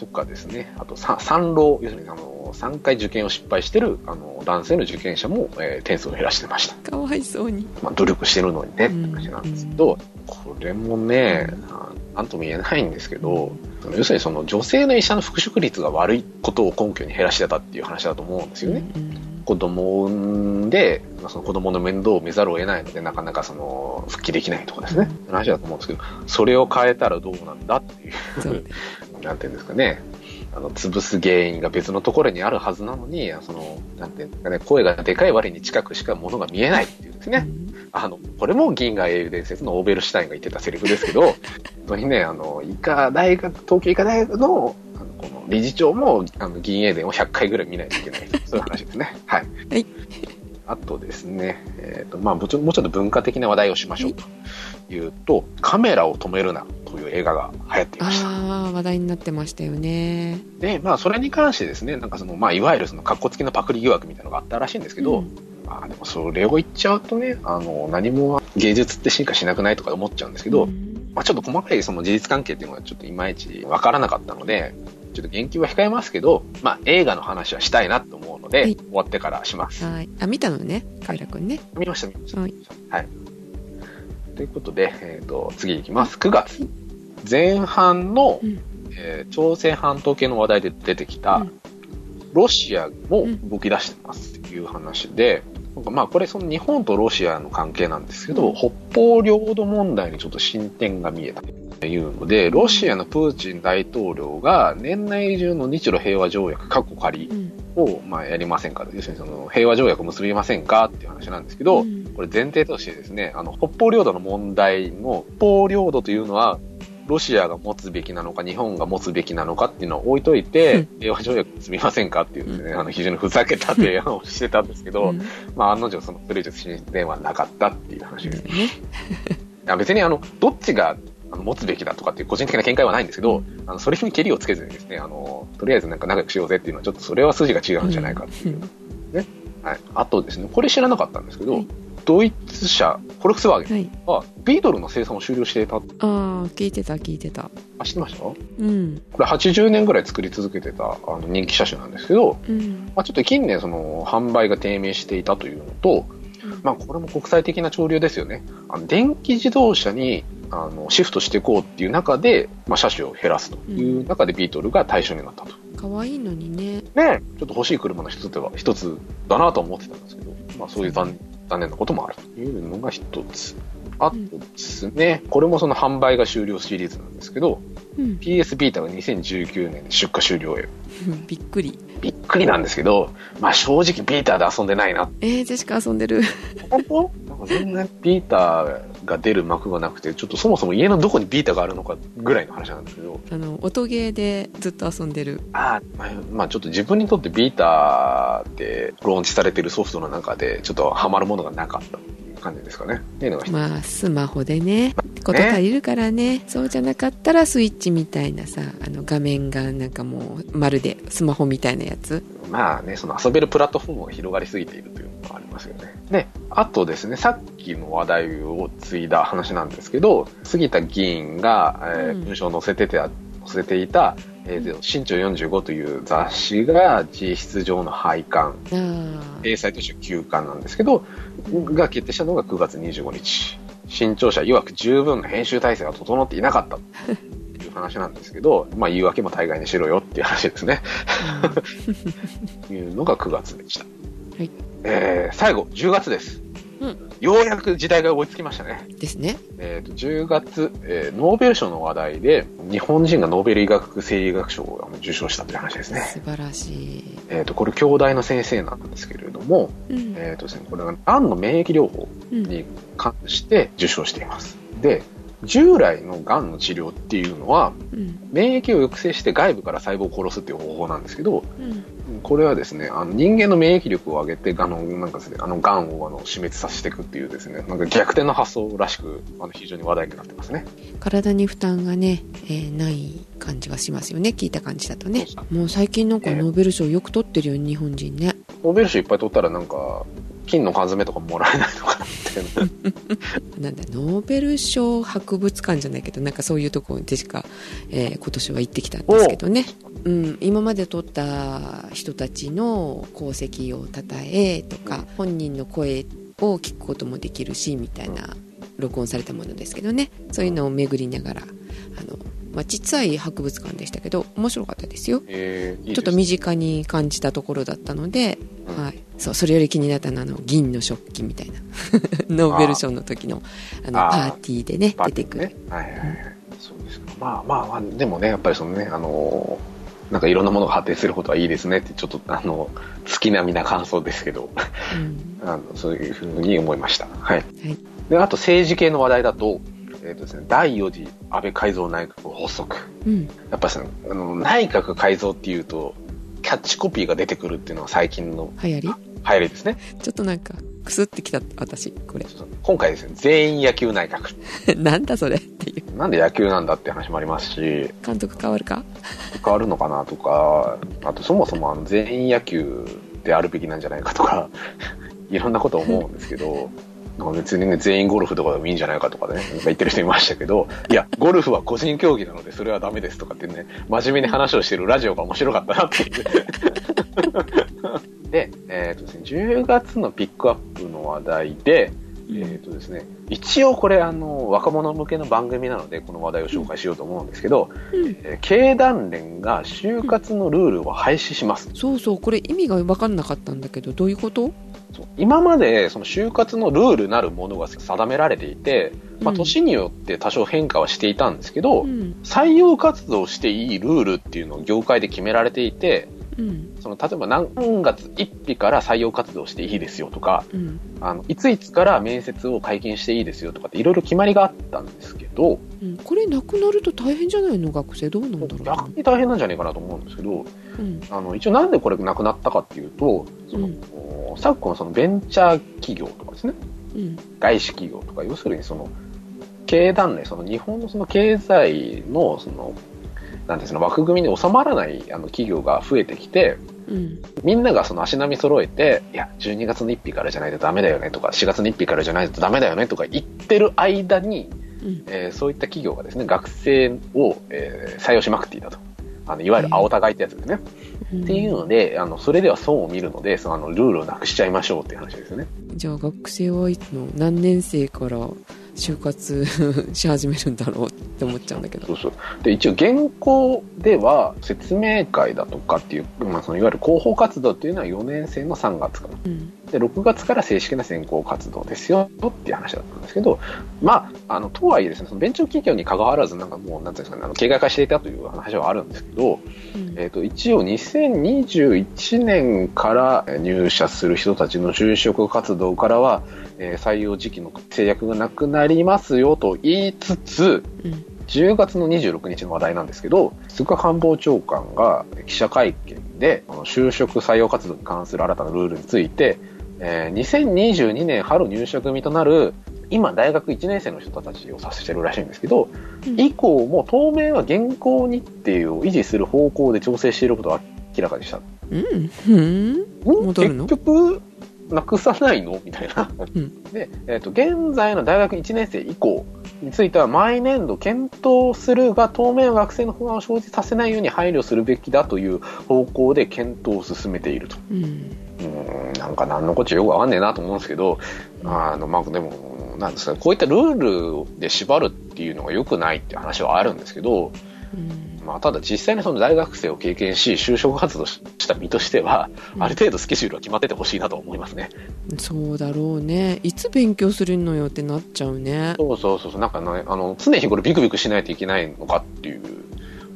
Speaker 3: とかですね、あとさ三浪、要するにあの3回受験を失敗してるあの男性の受験者も、えー点数を減らしてました。
Speaker 1: かわいそうに。
Speaker 3: まあ、努力してるのにね、って
Speaker 1: うん。
Speaker 3: 話なんですけど、これもね、あなんとも言えないんですけど、要するにその女性の医者の復職率が悪いことを根拠に減らしてたっていう話だと思うんですよね。
Speaker 1: うん
Speaker 3: 子供を産んで、まあ、その子供の面倒を見ざるを得ないので、なかなかその復帰できないとかですね、
Speaker 1: うん。
Speaker 3: 話だと思うんですけど、それを変えたらどうなんだっていう。なんていうんですかね、あの、潰す原因が別のところにあるはずなのに、その、なんていうんですかね、声がでかい割に近くしか物が見えないっていうですね。あの、これも銀河英雄伝説のオーベルシュタインが言ってたセリフですけど、本当にね、あの、医科大学、東京医科大学の、あの、この理事長も、あの、銀英伝を100回ぐらい見ないといけない。そういう話ですね。はい。
Speaker 1: はい
Speaker 3: あとですね、えっ、と、まあ、もうちょっと文化的な話題をしましょうというと、カメラを止めるなという映画が流行っていました。
Speaker 1: ああ話題になってましたよね
Speaker 3: で、まあ、それに関してですね、なんかその、まあ、いわゆるその、格好付きのパクリ疑惑みたいなのがあったらしいんですけど、
Speaker 1: うん
Speaker 3: まあ、でもそれを言っちゃうとね、あの、何も芸術って進化しなくないとか思っちゃうんですけど、
Speaker 1: うん
Speaker 3: まあ、ちょっと細かいその事実関係っていうのがちょっといまいちわからなかったので、ちょっと言及は控えますけど、まあ、映画の話はしたいなと思うので、
Speaker 1: はい
Speaker 3: 終わってからします。
Speaker 1: はいあ見たのねカイラ君ね
Speaker 3: 見ました、見ました。
Speaker 1: はい
Speaker 3: はい。ということで、えっ、と、次いきます。9月。前半の、
Speaker 1: うん。
Speaker 3: えー朝鮮半島系の話題で出てきた、
Speaker 1: うん。
Speaker 3: ロシアも動き出してますっていう話で、なんかまあこれその日本とロシアの関係なんですけど、
Speaker 1: うん。
Speaker 3: 北方領土問題にちょっと進展が見えた。というので、ロシアのプーチン大統領が年内中の日露平和条約、過去仮
Speaker 1: うん。
Speaker 3: をまあやりませんか要するにその平和条約結びませんかっていう話なんですけど、
Speaker 1: うん。
Speaker 3: これ前提としてですね、あの、北方領土の問題の、北方領土というのは、ロシアが持つべきなのか、日本が持つべきなのかっていうのを置いといて、平和条約結びませんかっていうですね、あの、非常にふざけた提案をしてたんですけど、
Speaker 1: うん。
Speaker 3: まあ、案の定その、それ以上進展はなかったっていう話です。い
Speaker 1: ね。
Speaker 3: や別にあの、どっちが、あの持つべきだとかっていう個人的な見解はないんですけど、あのそれにけりをつけずにですね、あの、とりあえずなんか仲良くしようぜっていうのは、ちょっとそれは筋が違うんじゃないかっていう。はい。あとですね、これ知らなかったんですけど、
Speaker 1: はい。
Speaker 3: ドイツ車、フォルクスワーゲン
Speaker 1: は
Speaker 3: ビートルの生産を終了していた。
Speaker 1: ああ聞いてた聞いてた。
Speaker 3: あ、知ってました？こ
Speaker 1: うん。
Speaker 3: れ80年ぐらい作り続けてたあの人気車種なんですけど、
Speaker 1: うん。
Speaker 3: まあ、ちょっと近年その販売が低迷していたというのと、まあ、これも国際的な潮流ですよね。あの電気自動車にあのシフトしていこうっていう中で、まあ、車種を減らすという中でビートルが対象になったと。
Speaker 1: 可愛いのにね
Speaker 3: ね、ちょっと欲しい車の一つでは一つだなと思ってたんですけど、まあ、そういう残残念なこともあるというのが一つ。あとですね、これもその販売が終了シリーズなんですけど、
Speaker 1: うん。
Speaker 3: PS ビータが2019年で出荷終了へ。
Speaker 1: びっくり。
Speaker 3: びっくりなんですけど、まあ正直ビーターで遊んでないな。
Speaker 1: えー、ジェシカ遊んでる。
Speaker 3: 本当？なんか全然ビーターが出る幕がなくて、ちょっとそもそも家のどこにビーターがあるのかぐらいの話なんですけど、
Speaker 1: あの音ゲーでずっと遊んでる。
Speaker 3: ああ、まあちょっと自分にとってビーターでローンチされてるソフトの中でちょっとハマるものがなかった感じですかね。っていうのが
Speaker 1: まあスマホでね。こと足りるからね。そうじゃなかったらスイッチみたいなさあの画面がなんかもうまるでスマホみたいなやつ。
Speaker 3: まあね、その遊べるプラットフォームが広がりすぎているというのがありますよね。で、あとですね、さっきの話題を継いだ話なんですけど、杉田議員が、えー
Speaker 1: うん。
Speaker 3: 文章を載せてて、載せていた、えー、新潮45という雑誌が実質上の廃刊、
Speaker 1: ああ
Speaker 3: 掲載として休刊なんですけど、が決定したのが9月25日。新潮社曰く十分な編集体制が整っていなかったという話なんですけど、まあ言い訳も大概にしろよっていう話ですね。と いうのが9月でした。
Speaker 1: はい
Speaker 3: えー最後、10月です。
Speaker 1: うん
Speaker 3: ようやく時代が追いつきましたね。
Speaker 1: ですね
Speaker 3: えーと10月、えーノーベル賞の話題で、日本人がノーベル医学生理学賞を受賞したという話ですね。
Speaker 1: 素晴らしい、
Speaker 3: えーと、これ、兄弟の先生なんですけれども、
Speaker 1: うん
Speaker 3: えーとですね、これが、がんの免疫療法
Speaker 1: うん
Speaker 3: に関して受賞しています。で、従来のがんの治療っていうのは、
Speaker 1: うん
Speaker 3: 免疫を抑制して外部から細胞を殺すっていう方法なんですけど、
Speaker 1: うん
Speaker 3: これはですね、あの人間の免疫力を上げて、あの、なんかですね、あの、癌をあの死滅させていくっていうですね、なんか逆転の発想らしく、あの、非常に話題になってますね。
Speaker 1: 体に負担がね、えーない感じがしますよね。聞いた感じだとね。もう最近なんか
Speaker 3: ええ
Speaker 1: ノーベル賞よく取ってるよ日本人ね。
Speaker 3: ノーベル賞いっぱい取ったらなんか、金の缶詰とかもらえないとかって、
Speaker 1: なんだノーベル賞博物館じゃないけどなんかそういうところに確か、えー今年は行ってきたんですけどね、うん、今まで撮った人たちの功績をたたえとか本人の声を聞くこともできるしみたいな録音されたものですけどね。そういうのを巡りながらあの、まあ、ちっちゃい博物館でしたけど面白かったですよ。
Speaker 3: えーいいです
Speaker 1: ちょっと身近に感じたところだったので、
Speaker 3: うん。
Speaker 1: はい、そうそれより気になったのはあの銀の食器みたいな ノーベル賞の時のあのパ
Speaker 3: あー。
Speaker 1: ーティーでね出てくる、
Speaker 3: ティーね。はいはいはい。そうですか。まあまあまあ、でもね、やっぱりそのね、あのーなんかいろんなものが発展することはいいですねって、ちょっと、あの、月並みな感想ですけど、
Speaker 1: うん
Speaker 3: あのそういうふうに思いました。はい。
Speaker 1: はい
Speaker 3: で、あと政治系の話題だと、えっ、とですね、第4次安倍改造内閣発足。
Speaker 1: うん、
Speaker 3: やっぱさ、あの、内閣改造っていうと、キャッチコピーが出てくるっていうのは最近の
Speaker 1: 流行り？
Speaker 3: 流行りですね。
Speaker 1: ちょっとなんかクスってきた私これ
Speaker 3: 今回ですね、全員野球内閣。
Speaker 1: なんだそれっていう
Speaker 3: なんで野球なんだって話もありますし、
Speaker 1: 監督変わるか？
Speaker 3: 変わるのかなとか、あとそもそもあの全員野球であるべきなんじゃないかとか、いろんなこと思うんですけど、なんか別にね、全員ゴルフとかでもいいんじゃないかとかね、なんか言ってる人いましたけど、いや、ゴルフは個人競技なのでそれはダメですとかってね、真面目に話をしてるラジオが面白かったなっていう。で、えっ、とですね、10月のピックアップの話題で、えーとですね、一応これあの若者向けの番組なのでこの話題を紹介しようと思うんですけど、
Speaker 1: うん。
Speaker 3: えー経団連が就活のルールを廃止します、
Speaker 1: そうそうこれ意味が分かんなかったんだけどどういうこと？
Speaker 3: 今までその就活のルールなるものが定められていて、まあ、
Speaker 1: うん。
Speaker 3: 年によって多少変化はしていたんですけど、
Speaker 1: うん。
Speaker 3: 採用活動していいルールっていうのを業界で決められていて
Speaker 1: うん。
Speaker 3: その例えば何月1日から採用活動していいですよとか
Speaker 1: うん。
Speaker 3: あのいついつから面接を解禁していいですよとかっていろいろ決まりがあったんですけど、
Speaker 1: うん。これなくなると大変じゃないの学生どうなんだろうな
Speaker 3: 逆に大変なんじゃないかなと思うんですけど、
Speaker 1: うん。
Speaker 3: あの一応なんでこれなくなったかっていうと、その
Speaker 1: うん。
Speaker 3: 昨今そのベンチャー企業とかですね、
Speaker 1: うん。
Speaker 3: 外資企業とか、要するにその経団連、その日本のその経済のその、なんていうの枠組みに収まらないあの企業が増えてきて、
Speaker 1: うん
Speaker 3: みんながその足並み揃えて、いや、12月の1日からじゃないとダメだよねとか、4月の1日からじゃないとダメだよねとか言ってる間に、
Speaker 1: うん
Speaker 3: えーそういった企業がですね、学生を、えー採用しまくっていたと。あのいわゆる青田買いってやつですね。
Speaker 1: うん
Speaker 3: っていうので、あの、それでは損を見るので、そのあのルールをなくしちゃいましょうっていう話ですよね。
Speaker 1: じゃあ学生はいつの何年生から就活し始めるんだろうって思っちゃうんだけど
Speaker 3: そうそう。で、一応現行では説明会だとかっていう、まあ、そのいわゆる広報活動っていうのは4年生の3月から。
Speaker 1: うん
Speaker 3: で、6月から正式な選考活動ですよっていう話だったんですけど、まあ、あの、とはいえですね、そのベンチャー企業に関わらず、なんかもう、なんていうんですかね、あの、形骸化していたという話はあるんですけど、
Speaker 1: うん。
Speaker 3: えっ、と、一応2021年から入社する人たちの就職活動からは、えー採用時期の制約がなくなりますよと言いつつ、
Speaker 1: うん。
Speaker 3: 10月の26日の話題なんですけど、菅官房長官が記者会見で、就職採用活動に関する新たなルールについて、えー2022年春入社組となる、今大学1年生の人たちを指してるらしいんですけど、
Speaker 1: うん。
Speaker 3: 以降も当面は現行日程を維持する方向で調整していることを明らかにした。
Speaker 1: うん。うん？
Speaker 3: 結局、なくさないの？みたいな。
Speaker 1: ん。
Speaker 3: で、えっ、と、現在の大学1年生以降については、毎年度検討するが、当面は学生の不安を生じさせないように配慮するべきだという方向で検討を進めていると。
Speaker 1: うん
Speaker 3: うーん、なんか何のこっちゃよくわかんねえなと思うんですけど、あの、まあ、でも、なんですか、こういったルールで縛るっていうのが良くないっていう話はあるんですけど、
Speaker 1: うん。
Speaker 3: まあ、ただ実際にその大学生を経験し、就職活動した身としては、
Speaker 1: うん。
Speaker 3: ある程度スケジュールは決まっててほしいなと思いますね。
Speaker 1: そうだろうね。いつ勉強するのよってなっちゃうね。
Speaker 3: そうそうそうそう、なんかね、あの、常日頃ビクビクしないといけないのかっていう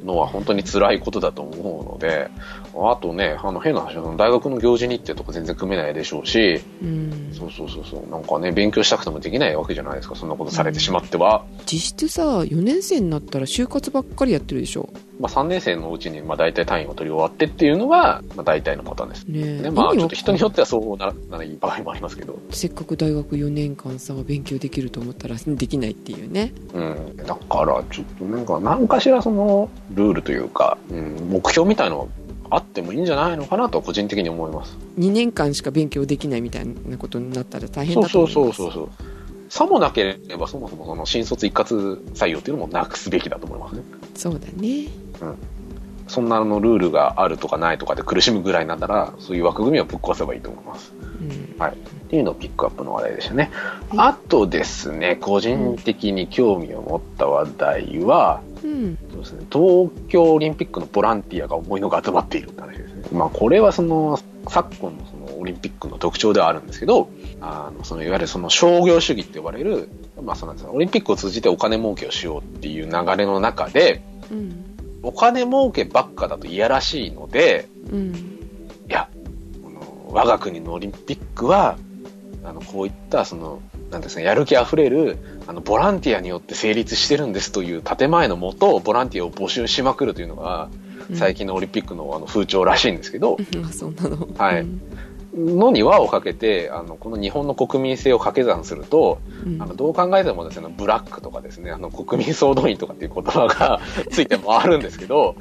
Speaker 3: のは本当に辛いことだと思うので、あとね、あの変な話、大学の行事日程とか全然組めないでしょうし、
Speaker 1: うん。
Speaker 3: そうそうそうそう、なんかね、勉強したくてもできないわけじゃないですか、そんなことされてしまっては。
Speaker 1: 実質さ4年生になったら就活ばっかりやってるでしょ
Speaker 3: まあ3年生のうちに、まあ大体単位を取り終わってっていうのが、まあ大体のパターンです。
Speaker 1: ねえ
Speaker 3: ね、まあちょっと人によってはそうならない場合もありますけど、
Speaker 1: せっかく大学4年間さ勉強できると思ったらできないっていうね
Speaker 3: うん、だからちょっとなんか何かしらそのルールというか、うん、目標みたいのあってもいいんじゃないのかなと個人的に思います。
Speaker 1: 2年間しか勉強できないみたいなことになったら大変だと
Speaker 3: そうそう
Speaker 1: 思います
Speaker 3: そうそうそう。さもなければそもそもその新卒一括採用っていうのもなくすべきだと思いますね。
Speaker 1: そうだね
Speaker 3: そんなのルールがあるとかないとかで苦しむぐらいなんだら、そういう枠組みをぶっ壊せばいいと思います。
Speaker 1: うん
Speaker 3: はい。っていうのをピックアップの話題でしたね。
Speaker 1: は
Speaker 3: あとですね、個人的に興味を持った話題は、
Speaker 1: うん
Speaker 3: そうですね、東京オリンピックのボランティアが思いのが集まっているって話ですね。まあこれはその昨今のそのオリンピックの特徴ではあるんですけど、あのそのいわゆるその商業主義って呼ばれる、まあそうなんですオリンピックを通じてお金儲けをしようっていう流れの中で、
Speaker 1: うん
Speaker 3: お金儲けばっかだといやらしいので、
Speaker 1: うん。
Speaker 3: いや、我が国のオリンピックは、あの、こういった、その、なんですか、やる気あふれる、あの、ボランティアによって成立してるんですという建前のもと、ボランティアを募集しまくるというのが、最近のオリンピックのあの風潮らしいんですけど、
Speaker 1: うん。
Speaker 3: はい。
Speaker 1: うん
Speaker 3: のに輪をかけて、あの、この日本の国民性を掛け算すると、
Speaker 1: うん。
Speaker 3: あの、どう考えてもですね、ブラックとかですね、あの、国民総動員とかっていう言葉が ついて回るんですけど、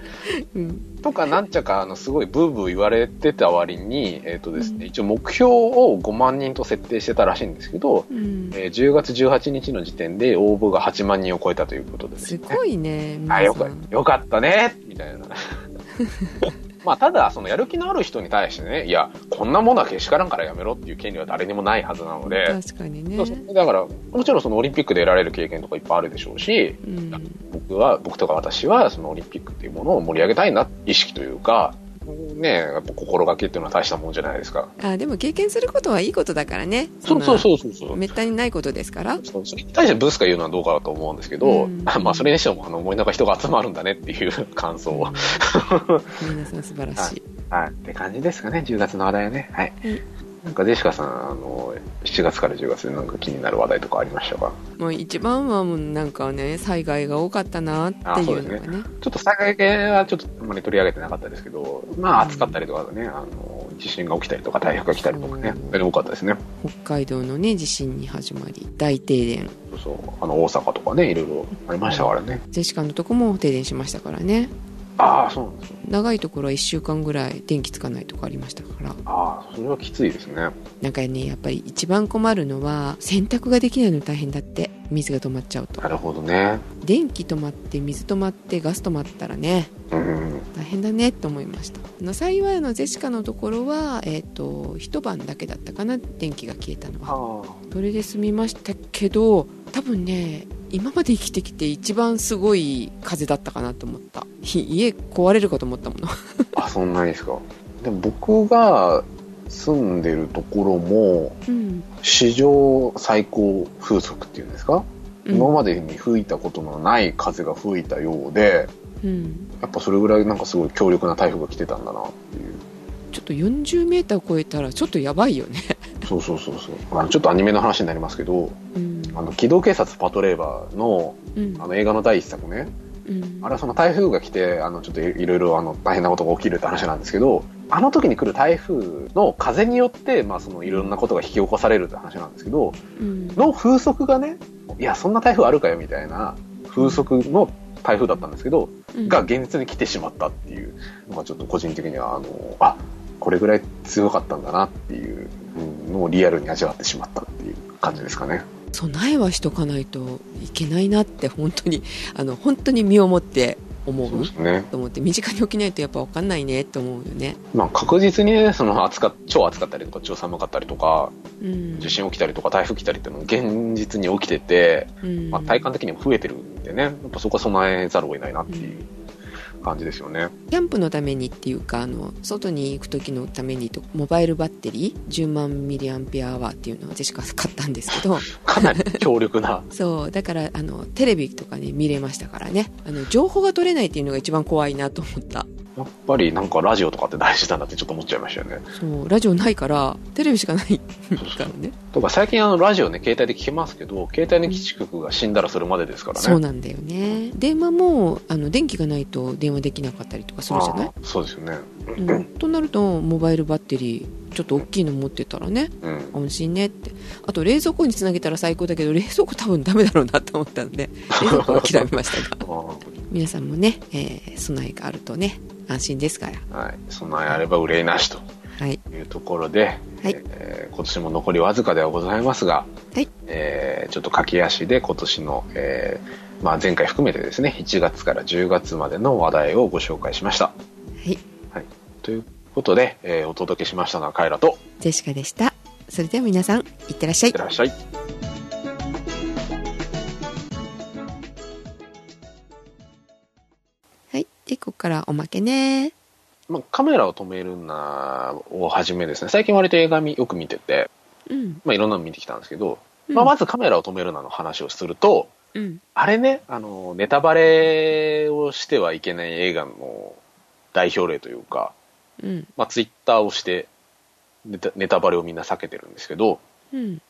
Speaker 1: うん。
Speaker 3: とかなんちゃかあのすごいブーブー言われてた割に、えっ、とですね、一応目標を5万人と設定してたらしいんですけど、
Speaker 1: うん。
Speaker 3: えー10月18日の時点で応募が8万人を超えたということですね。
Speaker 1: すごいね
Speaker 3: あ、よかよかったねみたいな。まあ、ただ、そのやる気のある人に対してね、いや、こんなものはけしからんからやめろっていう権利は誰にもないはずなので、
Speaker 1: 確かにね。
Speaker 3: だから、もちろんそのオリンピックで得られる経験とかいっぱいあるでしょうし、
Speaker 1: うん。
Speaker 3: 僕は、僕とか私は、そのオリンピックっていうものを盛り上げたいな、意識というか、ね、やっぱ心がけっていうのは大したもんじゃないですか。
Speaker 1: あでも経験することはいいことだからね
Speaker 3: そうそうそうそうそう。
Speaker 1: めったにないことですから
Speaker 3: そうそれに対してブスが言うのはどうかだと思うんですけど、
Speaker 1: うん
Speaker 3: まあそれにしても、あの、思いの中人が集まるんだねっていう 感想を。
Speaker 1: 皆さん素晴らしい
Speaker 3: はい。って感じですかね、10月の話題はね。はい。
Speaker 1: はい
Speaker 3: なんか、ジェシカさん、あの、7月から10月でなんか気になる話題とかありましたか？
Speaker 1: もう一番はもうなんかね災害が多かったなっていうのがね。
Speaker 3: ちょっと災害系はちょっとあんまり取り上げてなかったですけど、まあ暑かったりとかね、あの、地震が起きたりとか台風が来たりとかね、多かったですね。
Speaker 1: 北海道のね地震に始まり大停電。
Speaker 3: そうそう。あの、大阪とかね、いろいろありましたからね。
Speaker 1: ジェシカのとこも停電しましたからね
Speaker 3: ああ、そうなんですね。
Speaker 1: 長いところは1週間ぐらい電気つかないとかありましたから
Speaker 3: ああ、それはきついですね。
Speaker 1: なんかねやっぱり一番困るのは洗濯ができないの大変だって水が止まっちゃうと
Speaker 3: なるほどね。
Speaker 1: 電気止まって水止まってガス止まったらね
Speaker 3: うん。
Speaker 1: 大変だねと思いましたあの幸いあのジェシカのところは、えっと一晩だけだったかな電気が消えたのは
Speaker 3: あ
Speaker 1: それで済みましたけど多分ね今まで生きてきて一番すごい風だったかなと思ったひ 家壊れるかと思ったもの
Speaker 3: あ。あ、そんなにですか？でも僕が住んでるところも、
Speaker 1: うん、
Speaker 3: 史上最高風速っていうんですか、
Speaker 1: うん
Speaker 3: 今までに吹いたことのない風が吹いたようで、
Speaker 1: うん、
Speaker 3: やっぱそれぐらいなんかすごい強力な台風が来てたんだなっていう。
Speaker 1: ちょっと40メーター超えたらちょっとやばいよね、
Speaker 3: そうそうそうそう。あのちょっとアニメの話になりますけど、
Speaker 1: うん。
Speaker 3: あの、機動警察パトレーバーの、
Speaker 1: うん。
Speaker 3: あの映画の第一作ね、
Speaker 1: うん。
Speaker 3: あれはその台風が来て、あの、ちょっといいろいろあの、大変なことが起きるって話なんですけど、あの時に来る台風の風によって、まあそのいろんなことが引き起こされるって話なんですけど、
Speaker 1: うん。
Speaker 3: の風速がね、いや、そんな台風あるかよみたいな風速の台風だったんですけど、
Speaker 1: うん。
Speaker 3: が現実に来てしまったっていうのがちょっと個人的には、あの、あ、これぐらい強かったんだなっていうのをリアルに味わってしまったっていう感じですかね。
Speaker 1: 備えはしとかないといけないなって本当に あの本当に身をもって思
Speaker 3: そう
Speaker 1: う
Speaker 3: ですね。
Speaker 1: と思って身近に起きないとやっぱ分かんないねって思うよね、
Speaker 3: まあ確実にね、その暑か、超暑かったりとか超寒かったりとか、
Speaker 1: うん、
Speaker 3: 地震起きたりとか台風来たりっていうのも現実に起きてて、
Speaker 1: うん。
Speaker 3: まあ体感的にも増えてるんでね、やっぱそこは備えざるを得ないなっていう感じですよね。
Speaker 1: キャンプのためにっていうかあの外に行く時のためにとモバイルバッテリー10万ミリアンペアアワーっていうのを私が買ったんですけど
Speaker 3: かなり強力な。
Speaker 1: そうだからあのテレビとかね見れましたからねあの情報が取れないっていうのが一番怖いなと思った
Speaker 3: やっぱりなんかラジオとかって大事だなってちょっと思っちゃいましたよね。
Speaker 1: そうラジオないからテレビしかないからね
Speaker 3: とか最近あのラジオね、携帯で聞けますけど、携帯の基地局が死んだらそれまでですからね。
Speaker 1: そうなんだよね電話もあの電気がないと電話できなかったりとかするじゃない？
Speaker 3: そうですよね。
Speaker 1: うん、となるとモバイルバッテリーちょっと大きいの持ってたらね
Speaker 3: うん。
Speaker 1: 安心ねって。あと冷蔵庫につなげたら最高だけど冷蔵庫多分ダメだろうなと思ったんで冷蔵庫は諦めましたが。皆さんもね、えー備えがあるとね安心ですから。
Speaker 3: はい。備えあれば憂いなしと。
Speaker 1: はい。
Speaker 3: いうところで、
Speaker 1: はい。
Speaker 3: えー今年も残りわずかではございますが、
Speaker 1: はい。
Speaker 3: えーちょっと駆け足で今年の、えーまあ、前回含めてですね、1月から10月までの話題をご紹介しました。
Speaker 1: はい。
Speaker 3: はい。ということで、えーお届けしましたのはカイラと、
Speaker 1: ジェシカでした。それでは皆さんいってらっしゃい。
Speaker 3: いってらっしゃい。
Speaker 1: はい。でここからおまけね。
Speaker 3: まあ、カメラを止めるなをはじめですね、最近割と映画みよく見てて、
Speaker 1: うん、
Speaker 3: まあ、いろんなの見てきたんですけど、
Speaker 1: うん。
Speaker 3: まあ、まずカメラを止めるなの話をすると、
Speaker 1: うん。
Speaker 3: あれね、あの、ネタバレをしてはいけない映画の代表例というか、
Speaker 1: うん。
Speaker 3: まあ、ツイッターをしてネタ、ネタバレをみんな避けてるんですけど、
Speaker 1: うん。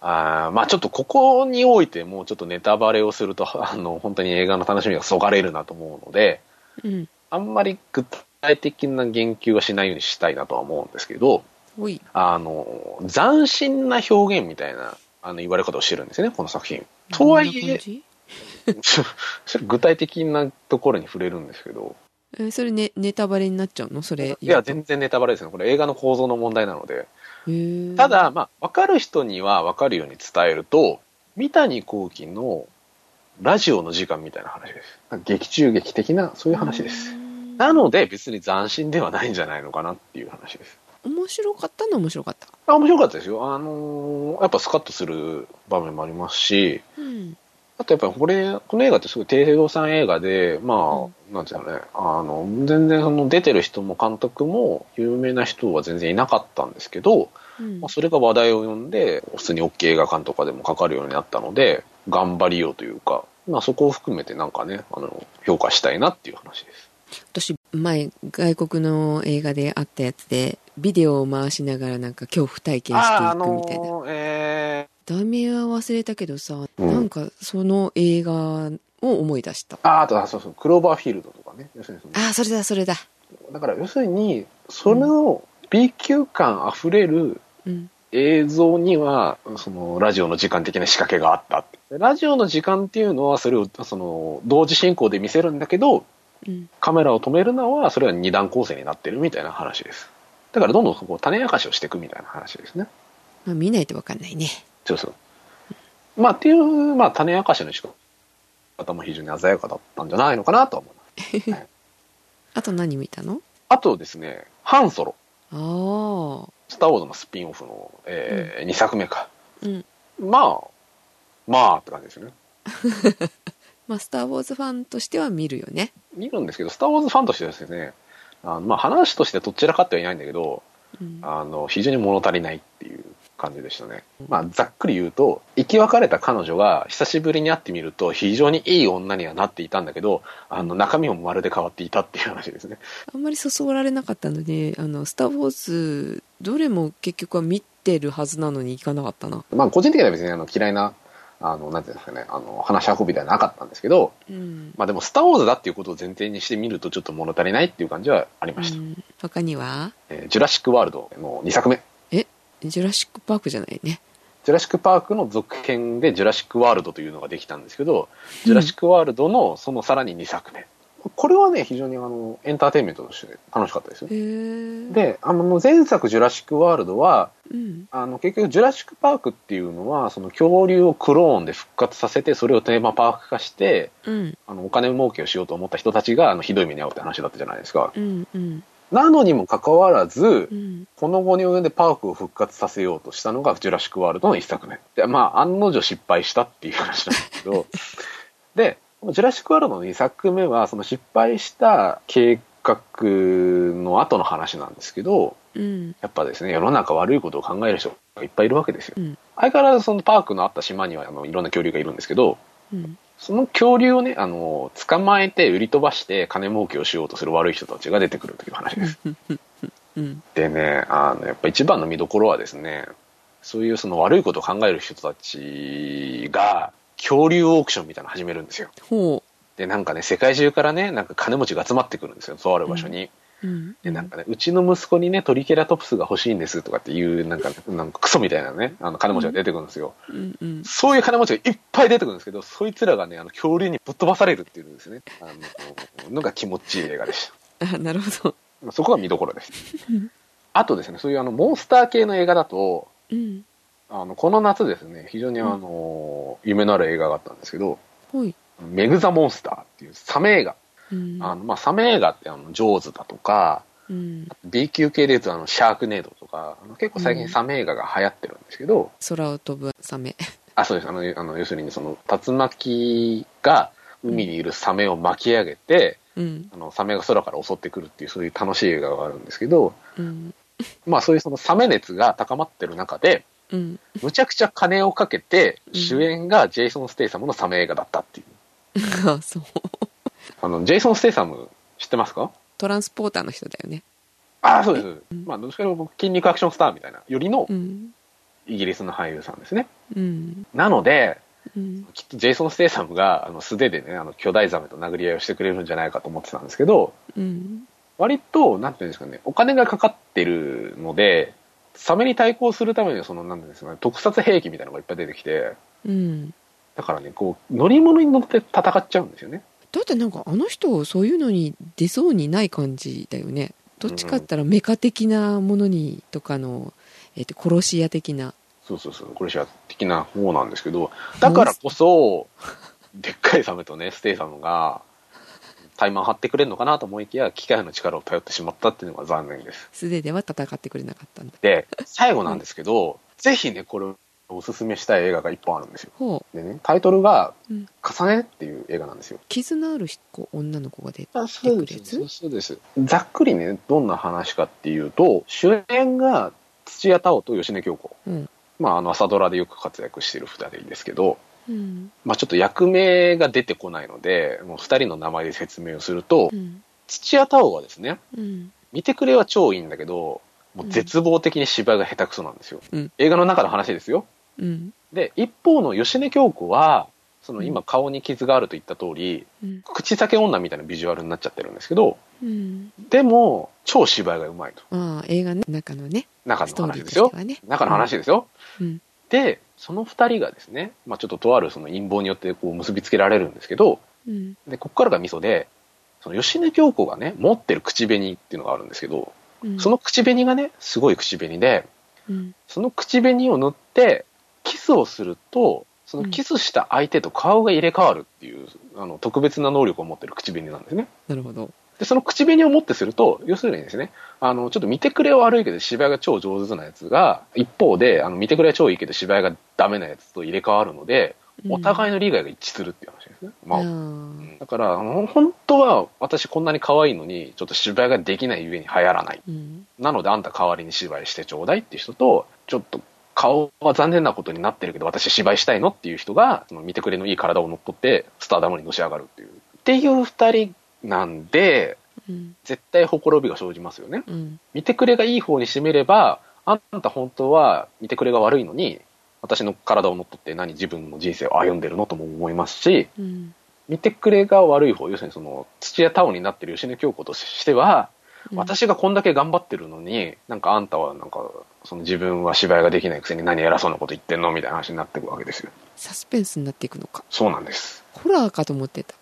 Speaker 3: あーまあちょっとここにおいてもうちょっとネタバレをすると、あの、本当に映画の楽しみがそがれるなと思うので、
Speaker 1: うん。
Speaker 3: あんまり具体的な言及はしないようにしたいなとは思うんですけど、あの、斬新な表現みたいな、あの、言われ方をしてるんですよね、この作品。とはいえ、具体的なところに触れるんですけど、
Speaker 1: えーそれねネタバレになっちゃうの？それ
Speaker 3: いや、全然ネタバレですね。これ映画の構造の問題なので。ただ、まあ、わかる人にはわかるように伝えると、三谷幸喜のラジオの時間みたいな話です。劇中劇的な、そういう話です。なので、別に斬新ではないんじゃないのかなっていう話です。
Speaker 1: 面白かったのは面白かった。
Speaker 3: あ面白かったですよ。あのーやっぱスカッとする場面もありますし、
Speaker 1: うん。
Speaker 3: あとやっぱりこれ、この映画ってすごい低予算映画で、まあ、なんていうのね、あの、全然その出てる人も監督も有名な人は全然いなかったんですけど、
Speaker 1: うん。
Speaker 3: まあ、それが話題を呼んで、普通に OK 映画館とかでもかかるようになったので、頑張りようというか、まあそこを含めてなんかね、あの、評価したいなっていう話です。
Speaker 1: 私前外国の映画であったやつでビデオを回しながらなんか恐怖体験していくみたいな、
Speaker 3: ーえ
Speaker 1: 題名は忘れたけどさ、
Speaker 3: うん。
Speaker 1: なんかその映画を思い出した。
Speaker 3: ー、あーあと、あそうそう、クローバーフィールドとかね。要するにその
Speaker 1: ああそれだそれだ。
Speaker 3: だから要するに、その B 級感あふれる
Speaker 1: うん。
Speaker 3: 映像には、そのラジオの時間的な仕掛けがあった。ラジオの時間っていうのは、それを、その、同時進行で見せるんだけど、
Speaker 1: うん。
Speaker 3: カメラを止めるのは、それは二段構成になってるみたいな話です。だからどんどんこう種明かしをしていくみたいな話ですね。
Speaker 1: まあ、見ないと分かんないね
Speaker 3: そうそう。まあっていう、まあ種明かしの仕方も非常に鮮やかだったんじゃないのかなとは思います。はい
Speaker 1: あと何見たの？
Speaker 3: あとですね、ハンソロ。
Speaker 1: ああ
Speaker 3: スター・ウォーズのスピンオフの、え2作目か。
Speaker 1: うん
Speaker 3: まあ、まあって感じですよね。
Speaker 1: まあ「スター・ウォーズ」ファンとしては見るよね
Speaker 3: 見るんですけど、スター・ウォーズファンとしてはですね、あのまあ話としてどちらかってはいないんだけど、
Speaker 1: うん
Speaker 3: あの、非常に物足りないっていう感じでしたね。まあ、ざっくり言うと、生き別れた彼女が久しぶりに会ってみると、非常にいい女にはなっていたんだけど、あの、中身もまるで変わっていたっていう話ですね。
Speaker 1: あんまりそそられなかったので「あのスター・ウォーズ」どれも結局は見てるはずなのに行かなかったな
Speaker 3: まあ、個人的には別にあの嫌いな、あの、なんていうんですかね、あの、話し運びではなかったんですけど、
Speaker 1: うん、
Speaker 3: まあでも、スター・ウォーズだっていうことを前提にしてみると、ちょっと物足りないっていう感じはありました。
Speaker 1: うん、他には？
Speaker 3: えージュラシック・ワールドの2作目。
Speaker 1: え？ジュラシック・パークじゃないね。
Speaker 3: ジュラシック・パークの続編でジュラシック・ワールドというのができたんですけど、ジュラシック・ワールドのそのさらに2作目。これはね、非常にあの、エンターテインメントとして楽しかったですよ。で、あの、前作ジュラシック・ワールドは、
Speaker 1: うん。
Speaker 3: あの、結局ジュラシック・パークっていうのは、その恐竜をクローンで復活させて、それをテーマパーク化して、
Speaker 1: うん。
Speaker 3: あの、お金儲けをしようと思った人たちが、あの、ひどい目に遭うって話だったじゃないですか。
Speaker 1: うんうん。
Speaker 3: なのにもかかわらず
Speaker 1: う、ん。
Speaker 3: この後に及んでパークを復活させようとしたのがジュラシック・ワールドの一作目。で、まあ、案の定失敗したっていう話なんですけど、で、ジュラシックワールドの2作目は、その失敗した計画の後の話なんですけど、
Speaker 1: うん
Speaker 3: やっぱですね、世の中悪いことを考える人がいっぱいいるわけですよ。
Speaker 1: うん
Speaker 3: 相変わらずそのパークのあった島にはあのいろんな恐竜がいるんですけど、
Speaker 1: うん
Speaker 3: その恐竜をね、あの、捕まえて売り飛ばして金儲けをしようとする悪い人たちが出てくるという話です。
Speaker 1: うん
Speaker 3: でね、あの、やっぱ一番の見どころはですね、そういうその悪いことを考える人たちが、恐竜オークションみたいなの始めるんですよ。
Speaker 1: ほ
Speaker 3: で、なんかね、世界中からね、なんか金持ちが集まってくるんですよ、とある場所に。
Speaker 1: ううん
Speaker 3: で、なんかね、うちの息子にね、トリケラトプスが欲しいんですとかっていう、なんか、なんかクソみたいなね、あの金持ちが出てくるんですよ。
Speaker 1: うんうん
Speaker 3: そういう金持ちがいっぱい出てくるんですけど、そいつらがね、あの、恐竜にぶっ飛ばされるっていうんですね。あの、のが気持ちいい映画でし
Speaker 1: あなるほど
Speaker 3: た。そこが見どころです。あとですね、そういうあの、モンスター系の映画だと、
Speaker 1: うん
Speaker 3: あの、この夏ですね、非常にあの、夢のある映画があったんですけど、
Speaker 1: ほい
Speaker 3: メグ・ザ・モンスターっていうサメ映画。
Speaker 1: うん。
Speaker 3: あの、まあ、サメ映画ってあの、ジョーズだとか、
Speaker 1: うん。
Speaker 3: B 級系で言うとあの、シャークネードとか、結構最近サメ映画が流行ってるんですけど、
Speaker 1: 空を飛ぶサメ。
Speaker 3: あ、そうです。あの、あの要するにその、竜巻が海にいるサメを巻き上げて、
Speaker 1: うん。
Speaker 3: あの、サメが空から襲ってくるっていう、そういう楽しい映画があるんですけど、
Speaker 1: うん。
Speaker 3: まあそういうそのサメ熱が高まってる中で、
Speaker 1: うん。
Speaker 3: むちゃくちゃ金をかけて、
Speaker 1: うん。
Speaker 3: 主演がジェイソン・ステイサムのサメ映画だったっていう。
Speaker 1: あそう。
Speaker 3: あの、ジェイソン・ステイサム知ってますか？
Speaker 1: トランスポーターの人だよね。
Speaker 3: ああ、そうです。まあ、どっちかというと筋肉アクションスターみたいな、よりの
Speaker 1: うん。
Speaker 3: イギリスの俳優さんですね。
Speaker 1: うん。
Speaker 3: なので、
Speaker 1: うん。
Speaker 3: きっとジェイソン・ステイサムが、あの、素手でね、あの、巨大ザメと殴り合いをしてくれるんじゃないかと思ってたんですけど、
Speaker 1: うん。
Speaker 3: 割と、なんていうんですかね、お金がかかってるので、サメに対抗するためには、その、なんですかね、特撮兵器みたいなのがいっぱい出てきて、
Speaker 1: うん
Speaker 3: だからね、こう、乗り物に乗って戦っちゃうんですよね。
Speaker 1: だってなんかあの人そういうのに出そうにない感じだよねどっちかったらメカ的なものにとかの、えっと殺し屋的な
Speaker 3: そうそうそう、これは的な方なんですけど、だからこそ、でっかいサメとね、ステイサムが、タイマン張ってくれるのかなと思いきや、機械の力を頼ってしまったっていうのが残念です。
Speaker 1: 素手では戦ってくれなかったんだ
Speaker 3: で、最後なんですけど、ぜひね、これ、おすすめしたい映画が一本あるんですよ。でね、タイトルが、
Speaker 1: うん
Speaker 3: 重ねっていう映画なんですよ。
Speaker 1: 絆ある子女の子が出て
Speaker 3: あ
Speaker 1: そうです
Speaker 3: そうです。ざっくりね、どんな話かっていうと、主演が土屋太鳳と吉根京子。
Speaker 1: うん
Speaker 3: まあ、あの、朝ドラでよく活躍してる二人ですけど、
Speaker 1: うん
Speaker 3: まあ、ちょっと役名が出てこないので、もう二人の名前で説明をすると、
Speaker 1: うん
Speaker 3: 土屋太鳳はですね、
Speaker 1: うん
Speaker 3: 見てくれは超いいんだけど、もう絶望的に芝居が下手くそなんですよ。
Speaker 1: うん
Speaker 3: 映画の中の話ですよ。
Speaker 1: うん。
Speaker 3: で、一方の吉根京子は、その
Speaker 1: うん。
Speaker 3: 今顔に傷があると言った通り、
Speaker 1: うん。
Speaker 3: 口裂け女みたいなビジュアルになっちゃってるんですけど、
Speaker 1: うん。
Speaker 3: でも、超芝居がうまいと。
Speaker 1: ああ映画の中のね
Speaker 3: 中の話ですよ。
Speaker 1: ね。
Speaker 3: 中の話ですよ。
Speaker 1: うん。
Speaker 3: で、その二人がですね、まあちょっととあるその陰謀によってこう結びつけられるんですけど、
Speaker 1: うん。
Speaker 3: で、ここからがミソで、その吉根京子がね、持ってる口紅っていうのがあるんですけど、
Speaker 1: うん。
Speaker 3: その口紅がね、すごい口紅で、
Speaker 1: うん。
Speaker 3: その口紅を塗って、キスをすると、そのキスした相手と顔が入れ替わるっていう、あの、特別な能力を持ってる口紅なんですね。
Speaker 1: なるほど。
Speaker 3: で、その口紅を持ってすると、要するにですね、あの、ちょっと見てくれは悪いけど芝居が超上手なやつが、一方で、あの、見てくれは超いいけど芝居がダメなやつと入れ替わるので、お互いの利害が一致するっていう話ですね。まあ、
Speaker 1: あ
Speaker 3: うん。だから、あの本当は私こんなに可愛いのに、ちょっと芝居ができないゆえに流行らない。
Speaker 1: うん。
Speaker 3: なのであんた代わりに芝居してちょうだいっていう人と、ちょっと顔は残念なことになってるけど私芝居したいのっていう人が、その見てくれのいい体を乗っ取って、スターダムにのし上がるっていう。っていう二人なんで、
Speaker 1: うん
Speaker 3: 絶対ほころびが生じますよね。
Speaker 1: うん
Speaker 3: 見てくれがいい方に占めれば、あんた本当は見てくれが悪いのに、私の体を乗っ取って何自分の人生を歩んでるのとも思いますし、
Speaker 1: うん
Speaker 3: 見てくれが悪い方、要するにその土屋太鳳になってる吉根京子としては、
Speaker 1: うん
Speaker 3: 私がこんだけ頑張ってるのに、なんかあんたはなんか、その自分は芝居ができないくせに何偉そうなこと言ってんの？みたいな話になっていくわけですよ。
Speaker 1: サスペンスになっていくのか。
Speaker 3: そうなんです。
Speaker 1: ホラーかと思ってた。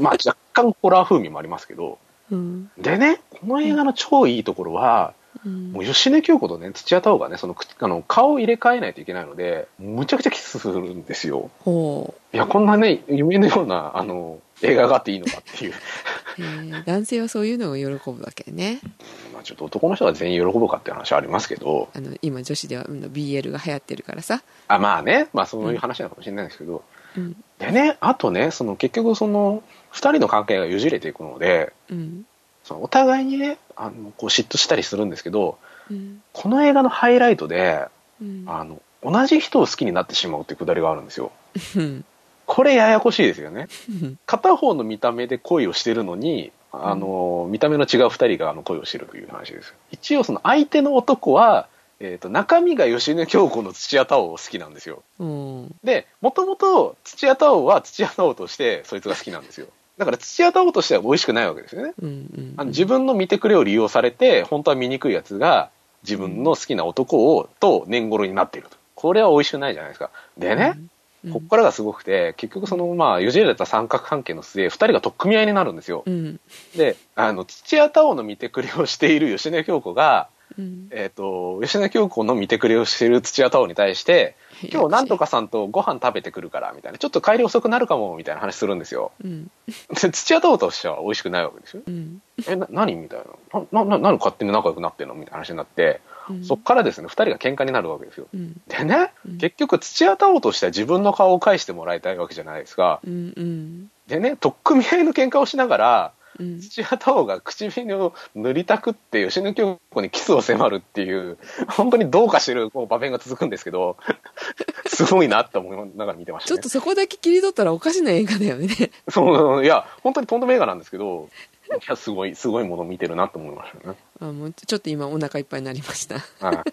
Speaker 3: まあ若干ホラー風味もありますけど、
Speaker 1: うん。
Speaker 3: でね、この映画の超いいところは、
Speaker 1: うん。
Speaker 3: もう吉根京子とね、土屋太鳳がね、その口あの顔を入れ替えないといけないので、むちゃくちゃキスするんですよ。
Speaker 1: ほ
Speaker 3: いや、こんなね、夢のような、あの、映画があっていいのかっていう。
Speaker 1: う、えー男性はそういうのを喜ぶわけね。
Speaker 3: まあちょっと男の人が全員喜ぶかっていう話はありますけど、
Speaker 1: あの今女子ではうん BL が流行ってるからさ、
Speaker 3: あまあね、まあそういう話なのかもしれないですけど、
Speaker 1: うん。
Speaker 3: でね、あとね、その結局その、二人の関係がよじれていくので、
Speaker 1: うん。
Speaker 3: そのお互いにね、あの、こう嫉妬したりするんですけど、
Speaker 1: うん。
Speaker 3: この映画のハイライトで、
Speaker 1: うん。
Speaker 3: あの、同じ人を好きになってしまうっていうくだりがあるんですよ。
Speaker 1: うん
Speaker 3: これややこしいですよね。
Speaker 1: うん
Speaker 3: 片方の見た目で恋をしてるのに、あの、見た目の違う二人があの恋をしてるという話です。一応その相手の男は、えっ、と、中身が吉根京子の土屋太鳳を好きなんですよ。
Speaker 1: うん
Speaker 3: で、もともと土屋太鳳は土屋太鳳としてそいつが好きなんですよ。だから土屋太鳳としては美味しくないわけですよね。
Speaker 1: うんうん
Speaker 3: あの自分の見てくれを利用されて、本当は醜いやつが自分の好きな男を、と年頃になっていると。これは美味しくないじゃないですか。でね、
Speaker 1: うん
Speaker 3: こっからがすごくて、結局その、まあ、よじれた三角関係の末、二人が取っ組み合いになるんですよ。
Speaker 1: うん
Speaker 3: で、あの、土屋太鳳の見てくれをしている吉根京子が、
Speaker 1: うん
Speaker 3: えっ、と、吉根京子の見てくれをしている土屋太鳳に対して、今日なんとかさんとご飯食べてくるから、みたいな。ちょっと帰り遅くなるかも、みたいな話するんですよ。
Speaker 1: うん
Speaker 3: で土屋太鳳としては美味しくないわけですよ。
Speaker 1: うん
Speaker 3: え、な、何？みたいな。な、な、何勝手に仲良くなってんの？みたいな話になって、
Speaker 1: うん
Speaker 3: そっからですね、二人が喧嘩になるわけですよ。
Speaker 1: うん
Speaker 3: でね、
Speaker 1: うん
Speaker 3: 結局土屋太鳳としては自分の顔を返してもらいたいわけじゃないですか。
Speaker 1: うんうん
Speaker 3: でね、取っ組み合いの喧嘩をしながら、
Speaker 1: うん
Speaker 3: 土屋太鳳が唇を塗りたくって吉野京子にキスを迫るっていう、本当にどうかしてるこう場面が続くんですけど、すごいなって思いながら見てましたね
Speaker 1: ちょっと。そこだけ切り取ったらおかしな映画だよね
Speaker 3: そう、いや、本当にとんでも映画なんですけど、いや、すごい、すごいものを見てるなと思いましたね。
Speaker 1: あもうちょっと今お腹いっぱいになりました
Speaker 3: は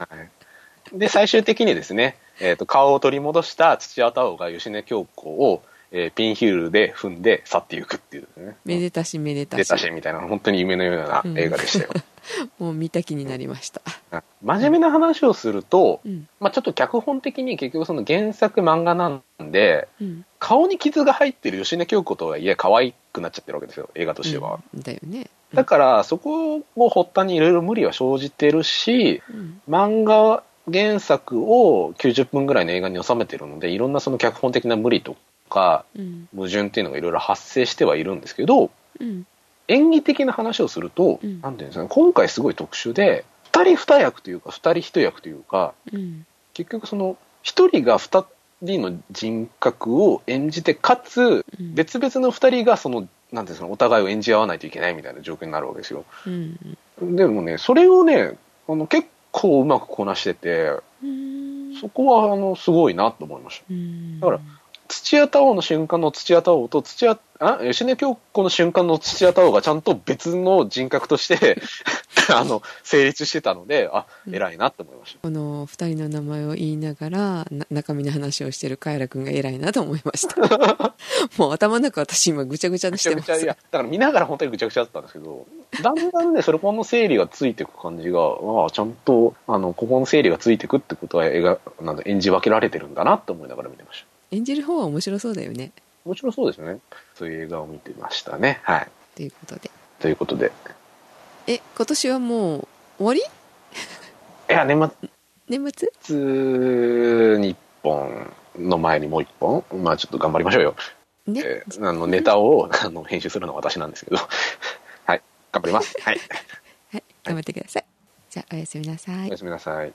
Speaker 3: い。で、最終的にですね、えっ、と、顔を取り戻した土屋太鳳が吉根京子を、えーピンヒールで踏んで去っていくっていうね。
Speaker 1: めでたしめでたし
Speaker 3: 出たしみたいな、本当に夢のような映画でしたよ。
Speaker 1: もう見た気になりました
Speaker 3: はい真面目な話をすると、
Speaker 1: うん。
Speaker 3: まあちょっと脚本的に結局その原作漫画なんで、
Speaker 1: うん。
Speaker 3: 顔に傷が入ってる吉根京子とはいえ可愛くなっちゃってるわけですよ、映画としては。
Speaker 1: うん。だよね。
Speaker 3: だから、そこを発端にいろいろ無理は生じてるし、
Speaker 1: うん。
Speaker 3: 漫画原作を90分ぐらいの映画に収めてるので、いろんなその脚本的な無理とか、
Speaker 1: うん。
Speaker 3: 矛盾っていうのがいろいろ発生してはいるんですけど、
Speaker 1: うん。
Speaker 3: 演技的な話をすると、
Speaker 1: うん。
Speaker 3: なんていうんですかね、今回すごい特殊で、二人二役というか、二人一役というか、
Speaker 1: うん。
Speaker 3: 結局その、一人が二人の人格を演じて、かつ、
Speaker 1: うん。
Speaker 3: 別々の二人がその、なんていうんですかね、お互いを演じ合わないといけないみたいな状況になるわけですよ。
Speaker 1: うん。
Speaker 3: でもね、それをね、あの結構うまくこなしてて、
Speaker 1: うん。
Speaker 3: そこはあのすごいなと思いました。
Speaker 1: うん。
Speaker 3: だから土屋太鳳の瞬間の土屋太鳳と土屋、あ？吉根京子の瞬間の土屋太鳳がちゃんと別の人格として、あの、成立してたので、あ、
Speaker 1: うん
Speaker 3: 偉いなって思いました。
Speaker 1: この二人の名前を言いながらな中身の話をしてるカエラ君が偉いなと思いました もう頭の中私今ぐちゃぐちゃにしてます
Speaker 3: や、だから見ながら本当にぐちゃぐちゃだったんですけど、だんだんね、それこの整理がついていく感じが、ああ、ちゃんと、あの、ここの整理がついていくってことは、映画、なんだ、演じ分けられてるんだなって思いながら見てました。
Speaker 1: 演じる方は面白そうだよね
Speaker 3: もちろんそうですね。そういう映画を見てましたね。はい。
Speaker 1: ということで
Speaker 3: ということで。
Speaker 1: え今年はもう終わり？
Speaker 3: いや、年末、
Speaker 1: 年末？
Speaker 3: に1本の前にもう1本、まあちょっと頑張りましょうよ。
Speaker 1: ね、
Speaker 3: えーあの、ネタをあの編集するのは私なんですけど。はい。頑張ります。はい。
Speaker 1: はい頑張ってくださいじゃあおやすみなさい
Speaker 3: おやすみなさい。